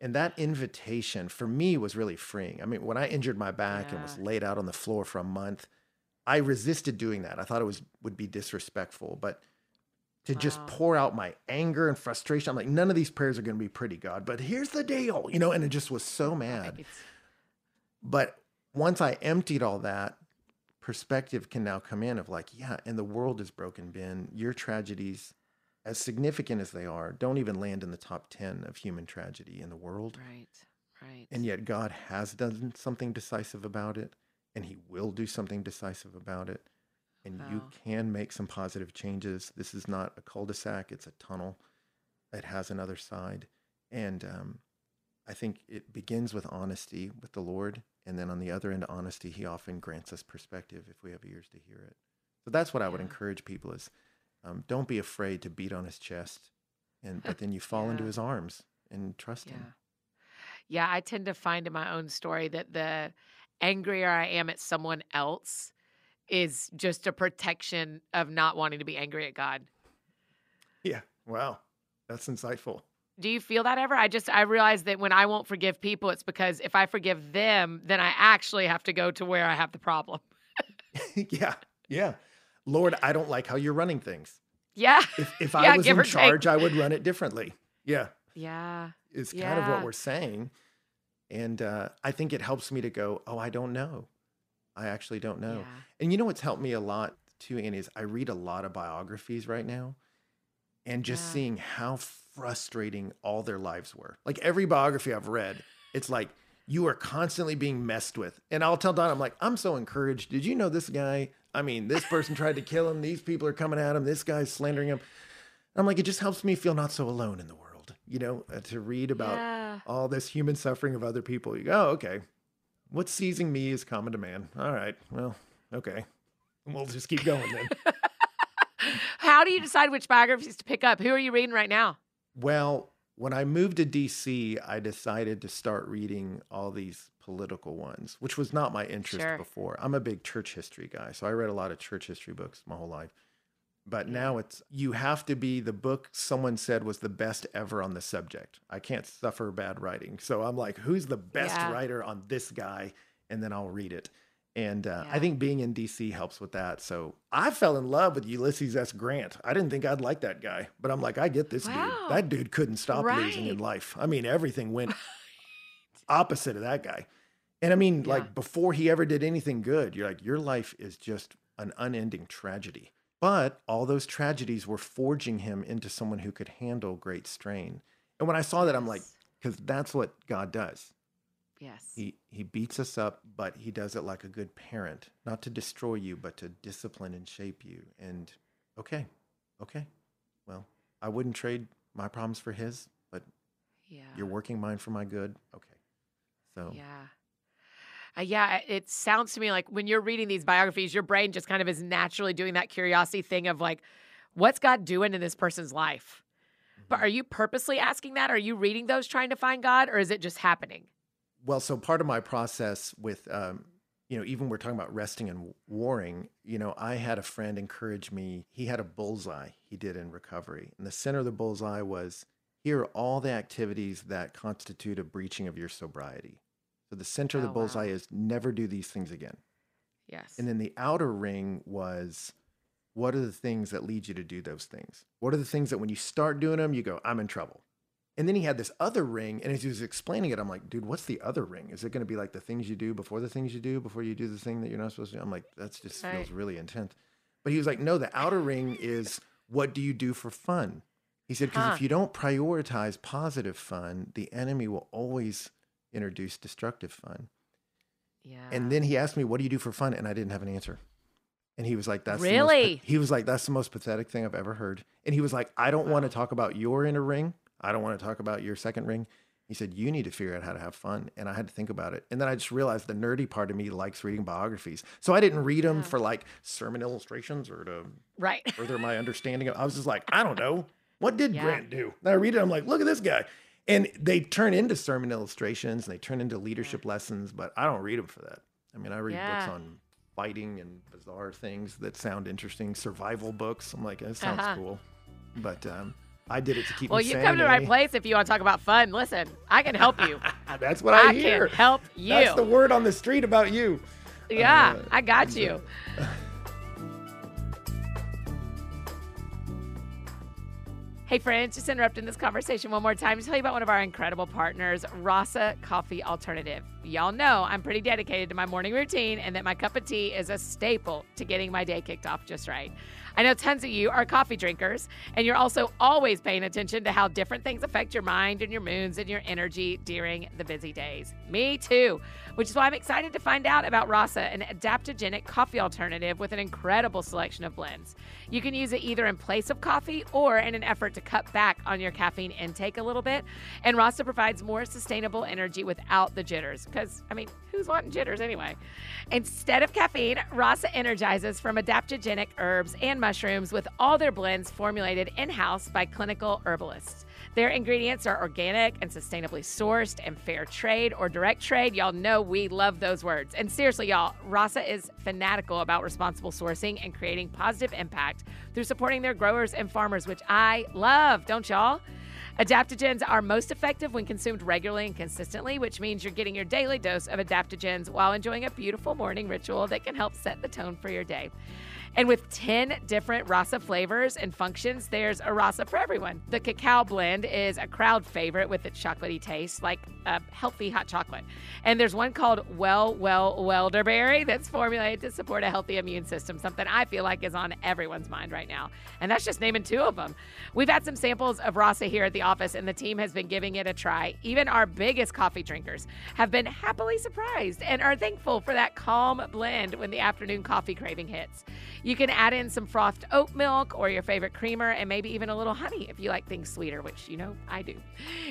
And that invitation for me was really freeing. I mean, when I injured my back and was laid out on the floor for a month, I resisted doing that. I thought it was would be disrespectful, but to just pour out my anger and frustration. I'm like, none of these prayers are going to be pretty, God, but here's the deal, you know, and it just was so mad. Right. But once I emptied all that, perspective can now come in of like, yeah, and the world is broken, Ben. Your tragedies, as significant as they are, don't even land in the top 10 of human tragedy in the world. Right. Right. And yet God has done something decisive about it, and He will do something decisive about it. And you can make some positive changes. This is not a cul de sac, it's a tunnel. It has another side. And um, I think it begins with honesty with the Lord. And then on the other end, honesty, He often grants us perspective if we have ears to hear it. So that's what I would Yeah. encourage people is um, don't be afraid to beat on His chest. And, but then you fall into His arms and trust Yeah. Him. Yeah, I tend to find in my own story that the angrier I am at someone else is just a protection of not wanting to be angry at God. Yeah. Wow. That's insightful. Do you feel that ever? I just I realize that when I won't forgive people, it's because if I forgive them, then I actually have to go to where I have the problem. yeah. Yeah. Lord, I don't like how you're running things. Yeah. If, if Yeah, I was in or take. charge, I would run it differently. Yeah. Yeah. Is kind of what we're saying. And uh, I think it helps me to go, oh, I don't know. I actually don't know. Yeah. And you know what's helped me a lot too, Annie, is I read a lot of biographies right now and just Yeah. seeing how frustrating all their lives were. Like every biography I've read, it's like you are constantly being messed with. And I'll tell Don, I'm like, I'm so encouraged. Did you know this guy? I mean, this person tried to kill him. These people are coming at him. This guy's slandering him. I'm like, it just helps me feel not so alone in the world, you know, uh, to read about Yeah. all this human suffering of other people. You go, oh, okay. What's seizing me is common to man. All right. Well, okay. We'll just keep going then. How do you decide which biographies to pick up? Who are you reading right now? well, when I moved to DC, I decided to start reading all these political ones, which was not my interest Sure. before. I'm a big church history guy, so I read a lot of church history books my whole life. But Yeah. now it's you have to be the book someone said was the best ever on the subject. I can't suffer bad writing. So I'm like, who's the best Yeah. writer on this guy? And then I'll read it. And uh, I think being in DC helps with that. So I fell in love with Ulysses S. Grant. I didn't think I'd like that guy, but I'm like, I get this Wow. dude. That dude couldn't stop losing in life. I mean, everything went opposite of that guy. And I mean, Yeah. like before he ever did anything good, you're like, your life is just an unending tragedy. But all those tragedies were forging him into someone who could handle great strain. And when I saw that, I'm like, because that's what God does. Yes. He he beats us up, but he does it like a good parent, not to destroy you, but to discipline and shape you. And okay, okay, well, I wouldn't trade my problems for his, but yeah. you're working mine for my good. Okay, so Yeah. Uh, yeah, it sounds to me like when you're reading these biographies, your brain just kind of is naturally doing that curiosity thing of like, what's God doing in this person's life? But Mm-hmm. are you purposely asking that? Are you reading those trying to find God, or is it just happening? well, so part of my process with, um, you know, even we're talking about resting and warring. You know, I had a friend encourage me. He had a bullseye he did in recovery, and the center of the bullseye was here are all the activities that constitute a breaching of your sobriety. So the center of Oh, the wow. bullseye is never do these things again. Yes. And then the outer ring was what are the things that lead you to do those things? What are the things that when you start doing them, you go, I'm in trouble? And then he had this other ring. And as he was explaining it, I'm like, dude, what's the other ring? Is it going to be like the things you do before the things you do, before you do the thing that you're not supposed to do? I'm like, that's just Right. feels really intense. But he was like, no, the outer ring is what do you do for fun? He said, because Huh. if you don't prioritize positive fun, the enemy will always introduce destructive fun. yeah. And then he asked me, "What do you do for fun?" And I didn't have an answer. And he was like, "That's Really? he was like, "That's the most pathetic thing I've ever heard." And he was like, "I don't want to talk about your inner ring. I don't want to talk about your second ring." He said, "You need to figure out how to have fun." And I had to think about it. And then I just realized the nerdy part of me likes reading biographies. So I didn't read them Yeah. for like sermon illustrations or to right. further my understanding of. I was just like, I don't know. What did Yeah. Grant do? And I read it. I'm like, look at this guy. And they turn into sermon illustrations and they turn into leadership lessons, but I don't read them for that. I mean, I read books on fighting and bizarre things that sound interesting, survival books. I'm like, that sounds Uh-huh. cool. But um, I did it to keep Well, you come to the right place if you want to talk about fun. Listen, I can help you. That's what I, I hear. can help you. That's the word on the street about you. yeah, Uh, I got you. Hey, friends, just interrupting this conversation one more time to tell you about one of our incredible partners, Rasa Coffee Alternative. Y'all know I'm pretty dedicated to my morning routine and that my cup of tea is a staple to getting my day kicked off just right. I know tons of you are coffee drinkers, and you're also always paying attention to how different things affect your mind and your moods and your energy during the busy days. Me too, which is why I'm excited to find out about Rasa, an adaptogenic coffee alternative with an incredible selection of blends. You can use it either in place of coffee or in an effort to cut back on your caffeine intake a little bit. And Rasa provides more sustainable energy without the jitters. Because, I mean, who's wanting jitters anyway? Instead of caffeine, Rasa energizes from adaptogenic herbs and mushrooms with all their blends formulated in house by clinical herbalists. Their ingredients are organic and sustainably sourced and fair trade or direct trade. Y'all know we love those words. And seriously, y'all, Rasa is fanatical about responsible sourcing and creating positive impact through supporting their growers and farmers, which I love, don't y'all? Adaptogens are most effective when consumed regularly and consistently, which means you're getting your daily dose of adaptogens while enjoying a beautiful morning ritual that can help set the tone for your day. And with 10 different rasa flavors and functions, there's a rasa for everyone. The cacao blend is a crowd favorite with its chocolatey taste, like a healthy hot chocolate. And there's one called Well Well Wellderberry that's formulated to support a healthy immune system, something I feel like is on everyone's mind right now. And that's just naming two of them. We've had some samples of rasa here at the office, and the team has been giving it a try. Even our biggest coffee drinkers have been happily surprised and are thankful for that calm blend when the afternoon coffee craving hits. You can add in some frothed oat milk or your favorite creamer and maybe even a little honey if you like things sweeter, which you know I do.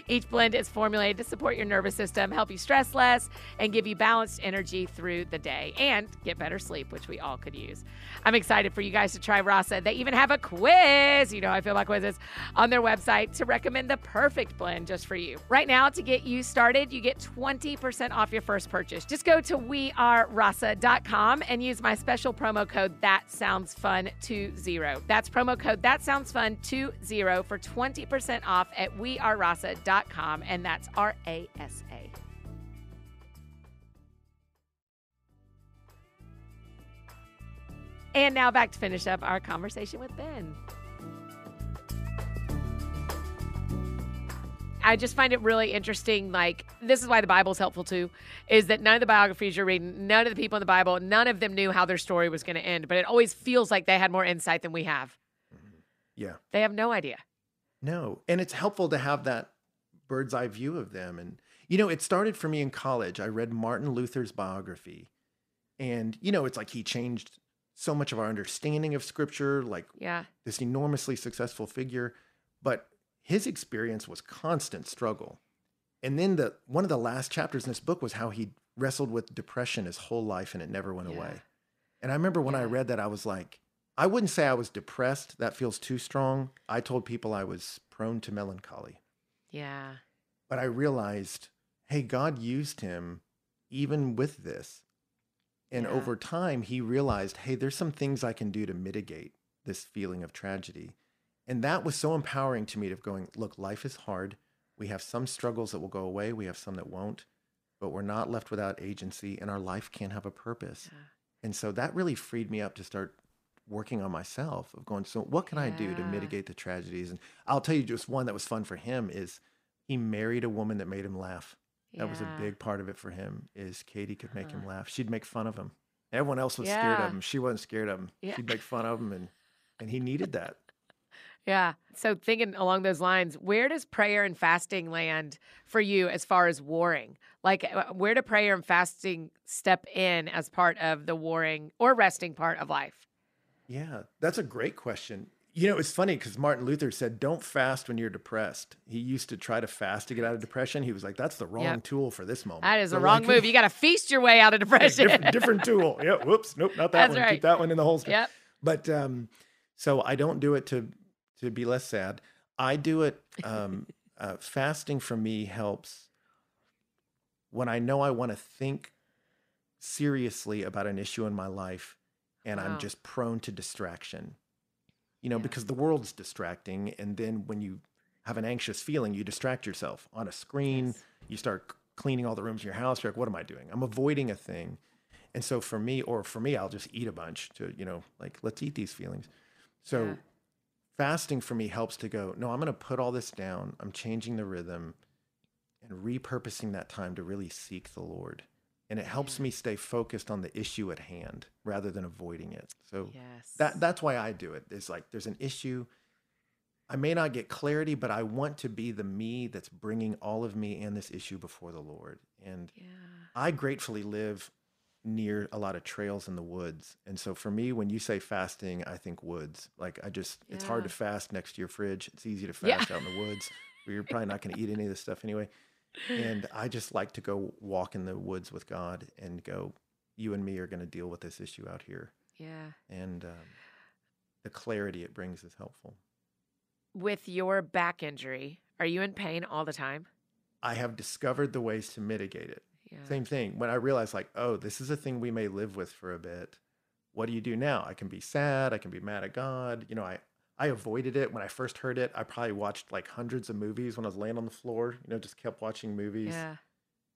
Each blend is formulated to support your nervous system, help you stress less, and give you balanced energy through the day and get better sleep, which we all could use. I'm excited for you guys to try Rasa. They even have a quiz, you know, I feel like quizzes, on their website to recommend the perfect blend just for you. Right now, to get you started, you get 20% off your first purchase. Just go to wearerasa.com and use my special promo code that sounds fun 20. That's promo code that sounds fun 20 for 20% off at wearerasa.com and that's R A S A. And now back to finish up our conversation with Ben. I just find it really interesting. Like, this is why the Bible's helpful too, is that none of the biographies you're reading, none of the people in the Bible, none of them knew how their story was going to end, but it always feels like they had more insight than we have. Mm-hmm. Yeah. They have no idea. No. And it's helpful to have that bird's eye view of them. And, you know, it started for me in college. I read Martin Luther's biography. And, you know, it's like he changed so much of our understanding of scripture, like Yeah. this enormously successful figure. But his experience was constant struggle. And then the one of the last chapters in this book was how he wrestled with depression his whole life and it never went Yeah. away. And I remember when I read that, I was like, I wouldn't say I was depressed. That feels too strong. I told people I was prone to melancholy. Yeah. But I realized, hey, God used him even with this. And Yeah. over time, he realized, hey, there's some things I can do to mitigate this feeling of tragedy. And that was so empowering to me to going, look, life is hard. We have some struggles that will go away, we have some that won't, but we're not left without agency, and our life can have a purpose. Yeah. And so that really freed me up to start working on myself of going, so what can I do to mitigate the tragedies? And I'll tell you just one that was fun for him is he married a woman that made him laugh. That was a big part of it for him is Katie could make him Huh. laugh. She'd make fun of him. Everyone else was scared of him. She wasn't scared of him. Yeah. She'd make fun of him and and he needed that. Yeah. So thinking along those lines, where does prayer and fasting land for you as far as warring? Like uh, where do prayer and fasting step in as part of the warring or resting part of life? Yeah, that's a great question. You know, it's funny because Martin Luther said, "Don't fast when you're depressed." He used to try to fast to get out of depression. He was like, "That's the wrong Yep. tool for this moment." That is a wrong like, move. You got to feast your way out of depression. different, different tool. Yeah. Whoops. Nope. Not that That's one. right. Keep that one in the holster. Yep. But um, so I don't do it to to be less sad. I do it. Um, uh, fasting for me helps when I know I want to think seriously about an issue in my life, and Wow. I'm just prone to distraction. You know, Yeah. because the world's distracting, and then when you have an anxious feeling, you distract yourself on a screen. Yes. You start cleaning all the rooms in your house. You're like, "What am I doing?" I'm avoiding a thing. And so for me, or for me, I'll just eat a bunch to, you know, like, let's eat these feelings. So Yeah. Fasting for me helps to go, no, I'm going to put all this down. I'm changing the rhythm and repurposing that time to really seek the Lord. And it helps Yeah. me stay focused on the issue at hand rather than avoiding it. So Yes. that that's why I do it. It's like there's an issue. I may not get clarity, but I want to be the me that's bringing all of me and this issue before the Lord. And yeah. I gratefully live near a lot of trails in the woods. And so for me, when you say fasting, I think woods. Like I just, it's hard to fast next to your fridge. It's easy to Yeah. fast out in the woods where you're probably not going to eat any of this stuff anyway. And I just like to go walk in the woods with God and go, you and me are going to deal with this issue out here. Yeah. And um, the clarity it brings is helpful. With your back injury, are you in pain all the time? I have discovered the ways to mitigate it. Yeah. Same thing. When I realized, like, oh, this is a thing we may live with for a bit. What do you do now? I can be sad. I can be mad at God. You know, I I avoided it when I first heard it. I probably watched like hundreds of movies when I was laying on the floor. You know, just kept watching movies. Yeah.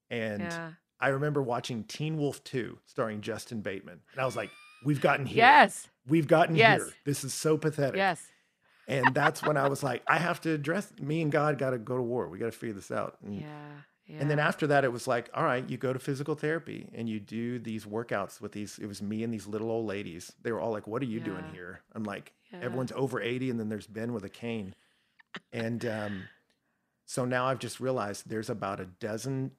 And Yeah. I remember watching Teen Wolf 2 starring Justin Bateman. And I was like, we've gotten here. Yes. We've gotten Yes. here. This is so pathetic. Yes. And that's when I was like, I have to address me and God got to go to war. We got to figure this out. And Yeah. Yeah. and then after that, it was like, all right, you go to physical therapy and you do these workouts with these. It was me and these little old ladies. They were all like, "What are you doing here?" I'm like, Yeah. everyone's over 80, and then there's Ben with a cane. And um, so now I've just realized there's about a dozen.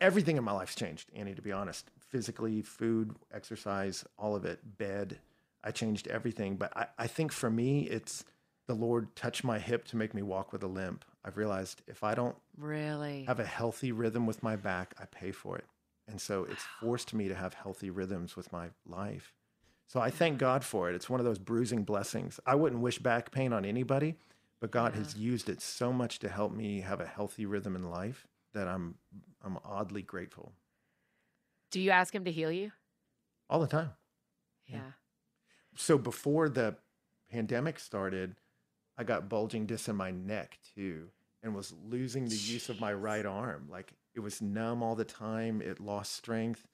Everything in my life's changed, Annie. To be honest, physically, food, exercise, all of it, bed. I changed everything. But I, I think for me, it's the Lord touched my hip to make me walk with a limp. I've realized if I don't really. have a healthy rhythm with my back, I pay for it. And so it's forced me to have healthy rhythms with my life. So I thank God for it. It's one of those bruising blessings. I wouldn't wish back pain on anybody, but God has used it so much to help me have a healthy rhythm in life that I'm I'm oddly grateful Do you ask him to heal you? all the time. Yeah. Yeah. So before the pandemic started, I got bulging discs in my neck too and was losing the use of my right arm. Like it was numb all the time, it lost strength.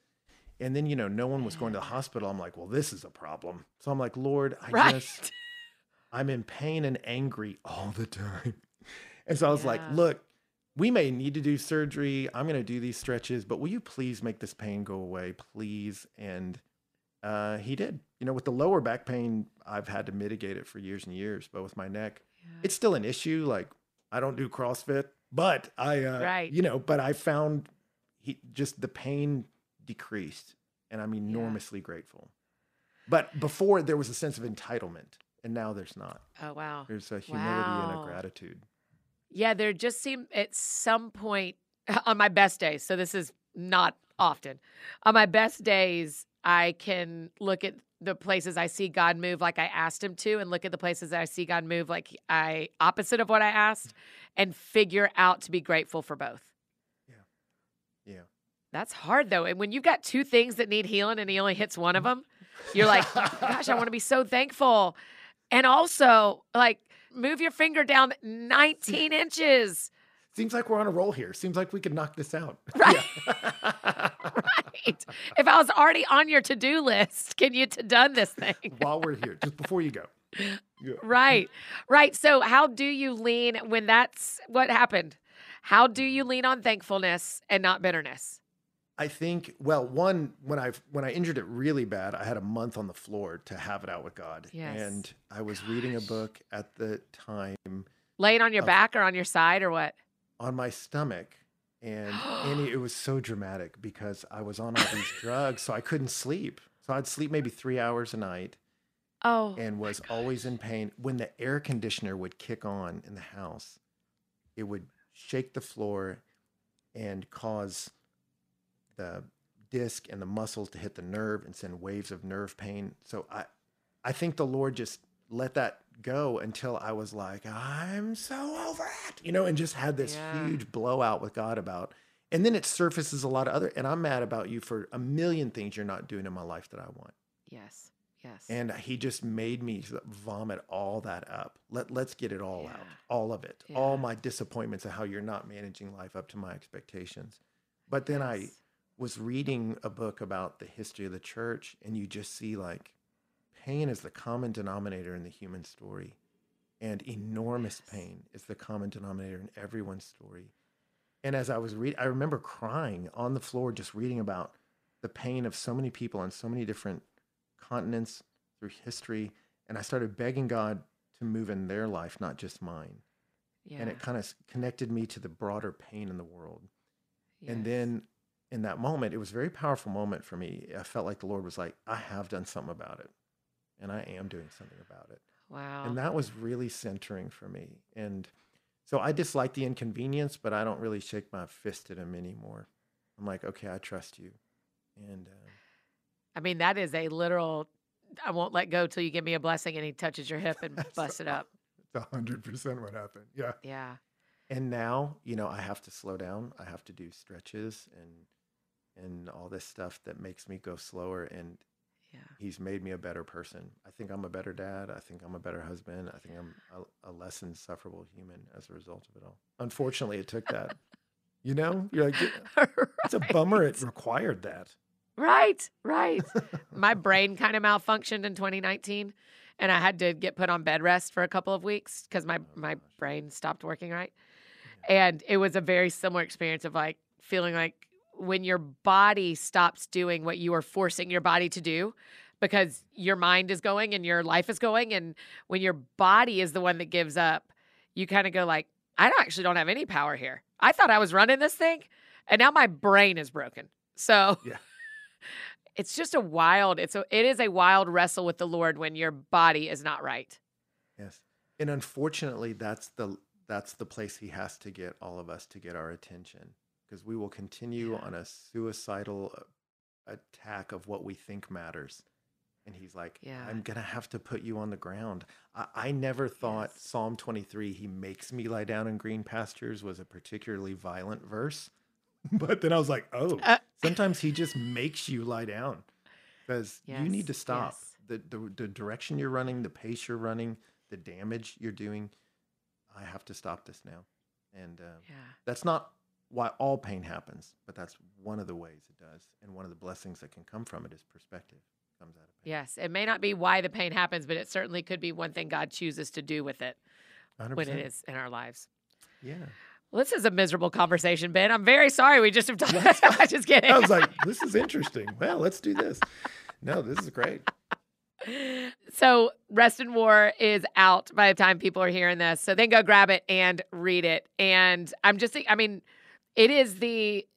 And then, you know, no one was going to the hospital. I'm like, well, this is a problem. So I'm like, Lord, I Right. just, I'm in pain and angry all the time. And so I was like, look, we may need to do surgery. I'm going to do these stretches, but will you please make this pain go away, please? And uh, he did. You know, with the lower back pain, I've had to mitigate it for years and years, but with my neck, Yeah. it's still an issue. Like I don't do CrossFit, but I, uh, Right. you know, but I found he just the pain decreased, and I'm enormously grateful. But before there was a sense of entitlement, and now there's not. Oh wow. There's a humility and a gratitude. Yeah, there just seemed at some point on my best days, so this is not often. On my best days, I can look at the places I see God move like I asked him to and look at the places that I see God move like I opposite of what I asked mm-hmm. and figure out to be grateful for both. Yeah. Yeah. That's hard though. And when you've got two things that need healing and he only hits one of mm-hmm. them, you're like, gosh, I want to be so thankful. And also, like, move your finger down 19 inches. Seems like we're on a roll here. Seems like we could knock this out. Right. Yeah. Right. If I was already on your to do list, can you to done this thing? While we're here, just before you go. Yeah. Right. Right. So, how do you lean when that's what happened? How do you lean on thankfulness and not bitterness? I think well, one when I when I injured it really bad, I had a month on the floor to have it out with God. Yes. And I was reading a book at the time Laying on your Of- back or on your side or what? on my stomach. And Annie, it was so dramatic because I was on all these drugs, so I couldn't sleep. So I'd sleep maybe three hours a night Oh, and was always in pain. When the air conditioner would kick on in the house, it would shake the floor and cause the disc and the muscles to hit the nerve and send waves of nerve pain. So I I think the Lord just let that go until I was like, I'm so over it, you know, and just had this Yeah. huge blowout with God about. And then it surfaces a lot of other, and I'm mad about you for a million things you're not doing in my life that I want. yes. Yes. And he just made me vomit all that up. Let let's get it all out, all of it, all my disappointments of how you're not managing life up to my expectations. But then I was reading a book about the history of the church, and you just see like pain is the common denominator in the human story, and enormous Yes. pain is the common denominator in everyone's story. And as I was reading, I remember crying on the floor just reading about the pain of so many people on so many different continents through history. And I started begging God to move in their life, not just mine. yeah. And it kind of connected me to the broader pain in the world. yes. And then in that moment, it was a very powerful moment for me. I felt like the Lord was like, I have done something about it, and I am doing something about it. Wow. And that was really centering for me. And so I dislike the inconvenience, but I don't really shake my fist at him anymore. I'm like, okay, I trust you. And uh, I mean, that is a literal. I won't let go till you give me a blessing, and he touches your hip and busts it up. it's a hundred percent what happened. Yeah. Yeah. And now, you know, I have to slow down. I have to do stretches and and all this stuff that makes me go slower. And Yeah. he's made me a better person. I think I'm a better dad. I think I'm a better husband. I think I'm a, a less insufferable human as a result of it all. Unfortunately, it took that. you know, you're like, it's a bummer. It required that. Right, right. My brain kind of malfunctioned in 2019, and I had to get put on bed rest for a couple of weeks because oh, my my brain stopped working right. And it was a very similar experience of like feeling like when your body stops doing what you are forcing your body to do because your mind is going and your life is going and when your body is the one that gives up you kind of go like i don't actually don't have any power here i thought i was running this thing and now my brain is broken so Yeah. it's just a wild it's a it is a wild wrestle with the lord when your body is not right Yes. And unfortunately, that's the that's the place he has to get all of us to get our attention because we will continue Yeah. on a suicidal uh, attack of what we think matters. And he's like, Yeah. I'm going to have to put you on the ground. I, I never thought Yes. Psalm 23, he makes me lie down in green pastures, was a particularly violent verse. But then I was like, oh, Uh, sometimes he just makes you lie down because you need to stop yes. the, the the direction you're running the pace you're running the damage you're doing i have to stop this now and uh, yeah that's not why all pain happens but that's one of the ways it does and one of the blessings that can come from it is perspective comes out of pain yes it may not be why the pain happens but it certainly could be one thing god chooses to do with it 100%. when it is in our lives yeah Well, this is a miserable conversation, Ben. I'm very sorry. We just have talked. I'm just kidding. i was like this is interesting well let's do this no this is great so, Rest and War is out by the time people are hearing this. So then go grab it and read it. And I'm just, I mean, it is the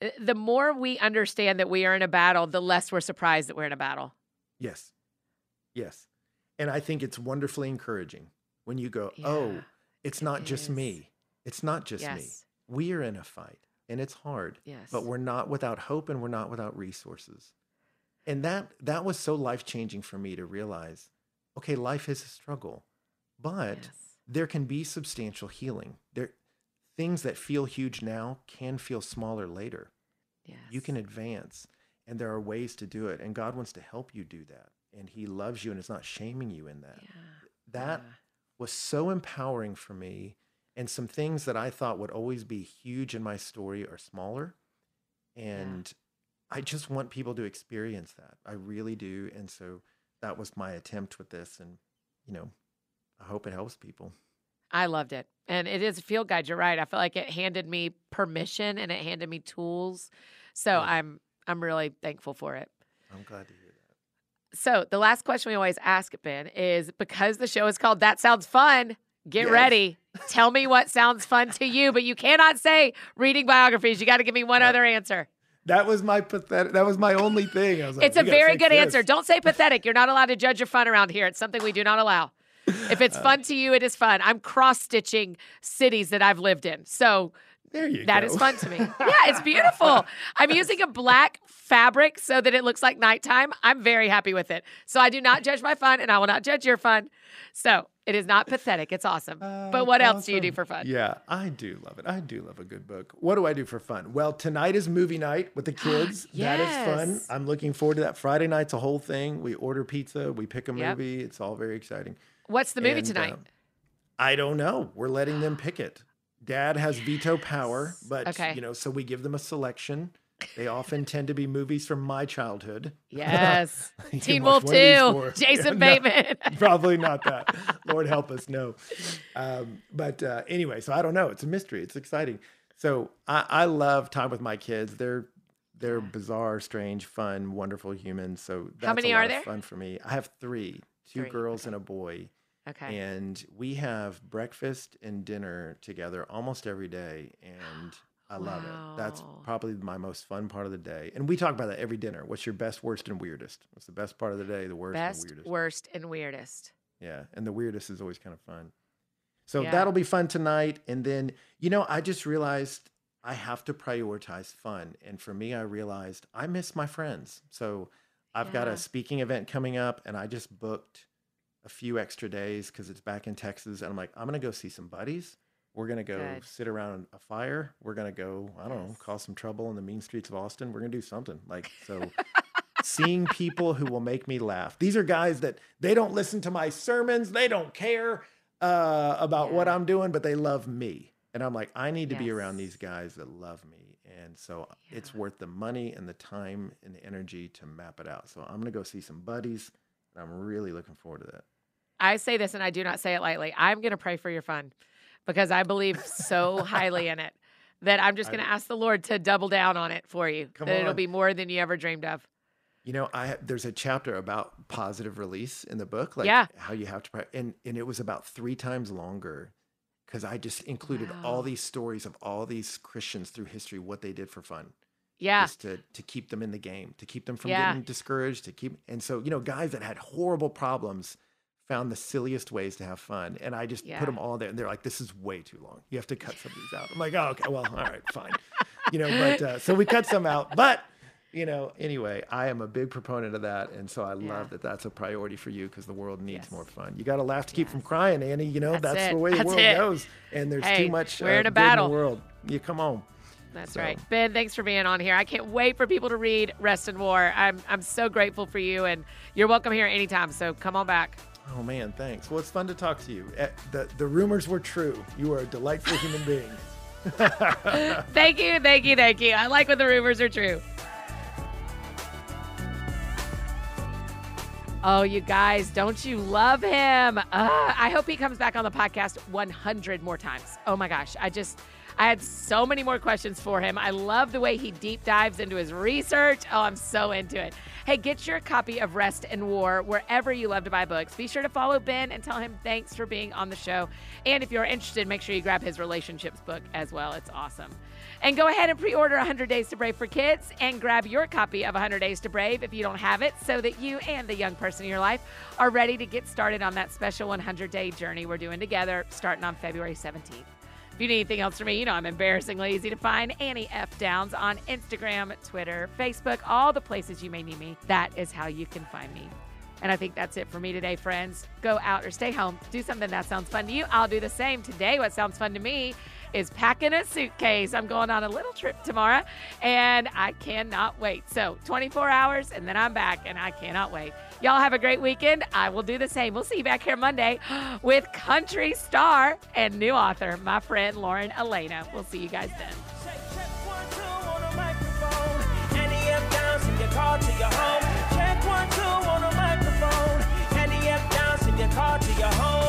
eh, the more we understand that we are in a battle, the less we're surprised that we're in a battle. yes. Yes. And i think it's wonderfully encouraging when you go oh, Yeah, oh it's not it just is. me it's not just me. We are in a fight and it's hard yes, but we're not without hope and we're not without resources. And that that was so life changing for me to realize okay life is a struggle but yes. there can be substantial healing. There things that feel huge now can feel smaller later. Yes. you can advance and there are ways to do it and god wants to help you do that and he loves you and is not shaming you in that. Yeah, that yeah. was so empowering for me and some things that i thought would always be huge in my story are smaller and i just want people to experience that. I really do and so that was my attempt with this and you know i hope it helps people I loved it. And it is a field guide. You're right. I felt like it handed me permission and it handed me tools. So Yeah. I'm I'm really thankful for it. i'm glad to hear that So the last question we always ask Ben is because the show is called That Sounds Fun. Get Yes. ready. Tell me what sounds fun to you, but you cannot say reading biographies. You got to give me one Yeah. other answer. that was my pathetic that was my only thing i was like It's a very good this." answer. Don't say pathetic. You're not allowed to judge your fun around here. It's something we do not allow. If it's fun to you, it is fun. I'm cross stitching cities that I've lived in. So there you That go is fun to me. Yeah, it's beautiful. I'm using a black fabric so that it looks like nighttime. I'm very happy with it. So I do not judge my fun and I will not judge your fun. So it is not pathetic. It's awesome. Uh, but what else do you do for fun? Yeah, I do love it. I do love a good book. What do I do for fun? Well, tonight is movie night with the kids. That is fun. I'm looking forward to that. Friday night's a whole thing. We order pizza, we pick a Yep. movie. It's all very exciting. What's the movie And, tonight? um, I don't know. We're letting them pick it. Dad has veto power, but Okay. you know, so we give them a selection. They often tend to be movies from my childhood. yes. Teen Wolf one 2. Jason No. Bateman. Probably not that. Lord help us, no. Um, but uh, anyway, so I don't know. It's a mystery. It's exciting. So I, I love time with my kids. They're they're bizarre, strange, fun, wonderful humans. So that's many a lot are of there? fun for me. I have three, two Three, girls and a boy, Okay. and we have breakfast and dinner together almost every day. And I love it. That's probably my most fun part of the day. And we talk about that every dinner. What's your best, worst, and weirdest? What's the best part of the day? The worst Best, and weirdest. worst, and weirdest. Yeah, and the weirdest is always kind of fun. So Yeah. that'll be fun tonight. And then, you know, I just realized I have to prioritize fun. And for me, I realized I miss my friends. So I've got a speaking event coming up, and I just booked a few extra days because it's back in Texas. And I'm like, I'm going to go see some buddies. We're going to go Good. sit around a fire. We're going to go, I don't know, cause some trouble in the mean streets of Austin. We're going to do something. Like, so seeing people who will make me laugh. These are guys that they don't listen to my sermons, they don't care uh, about what I'm doing, but they love me. And I'm like, I need to be around these guys that love me. And so it's worth the money and the time and the energy to map it out. So I'm going to go see some buddies. And I'm really looking forward to that. I say this and I do not say it lightly. I'm going to pray for your fun because I believe so highly in it that I'm just going to ask the Lord to double down on it for you. Come that it'll be more than you ever dreamed of. You know, I there's a chapter about positive release in the book, like Yeah. how you have to, and and it was about three times longer because I just included all these stories of all these Christians through history, what they did for fun, Yeah. just to to keep them in the game, to keep them from Yeah. getting discouraged, to keep, and so you know, guys that had horrible problems found the silliest ways to have fun, and I just Yeah. put them all there, and they're like, "This is way too long. You have to cut some of these out." I'm like, "Oh, okay, well, all right, fine," you know, but uh, so we cut some out, but you know, anyway, I am a big proponent of that, and so I Yeah. love that that's a priority for you because the world needs Yes. more fun. You got to laugh to keep from crying, Annie. You know, That's that's, the way the world it. goes, and there's Hey, too much. we're uh, in a battle. the world. You come on. That's So- right. Ben, thanks for being on here. I can't wait for people to read Rest and War. I'm, I'm so grateful for you, and you're welcome here anytime. So come on back. Oh man, thanks. Well, it's fun to talk to you. Eh, The the rumors were true. You are a delightful human being. Thank you, thank you, thank you. I like when the rumors are true. Oh, you guys, don't you love him? Uh, I hope he comes back on the podcast 100 more times. Oh my gosh, I just, I had so many more questions for him. I love the way he deep dives into his research. Oh, I'm so into it. Hey, get your copy of Rest and War wherever you love to buy books. Be sure to follow Ben and tell him thanks for being on the show. And if you're interested, make sure you grab his relationships book as well. It's awesome. And go ahead and pre order 100 Days to Brave for Kids and grab your copy of 100 Days to Brave if you don't have it so that you and the young person in your life are ready to get started on that special 100 day journey we're doing together starting on February 17th. If you need anything else from me, you know I'm embarrassingly easy to find. Annie F. Downs on Instagram, Twitter, Facebook, all the places you may need me. That is how you can find me. And I think that's it for me today, friends. Go out or stay home. Do something that sounds fun to you. I'll do the same. Today, what sounds fun to me is packing a suitcase. I'm going on a little trip tomorrow and I cannot wait. So, 24 hours and then I'm back and I cannot wait. Y'all have a great weekend. I will do the same. We'll see you back here Monday with country star and new author, my friend Lauren Alaina. We'll see you guys then. Check one, two on a microphone. Annie Downs in your car to your home.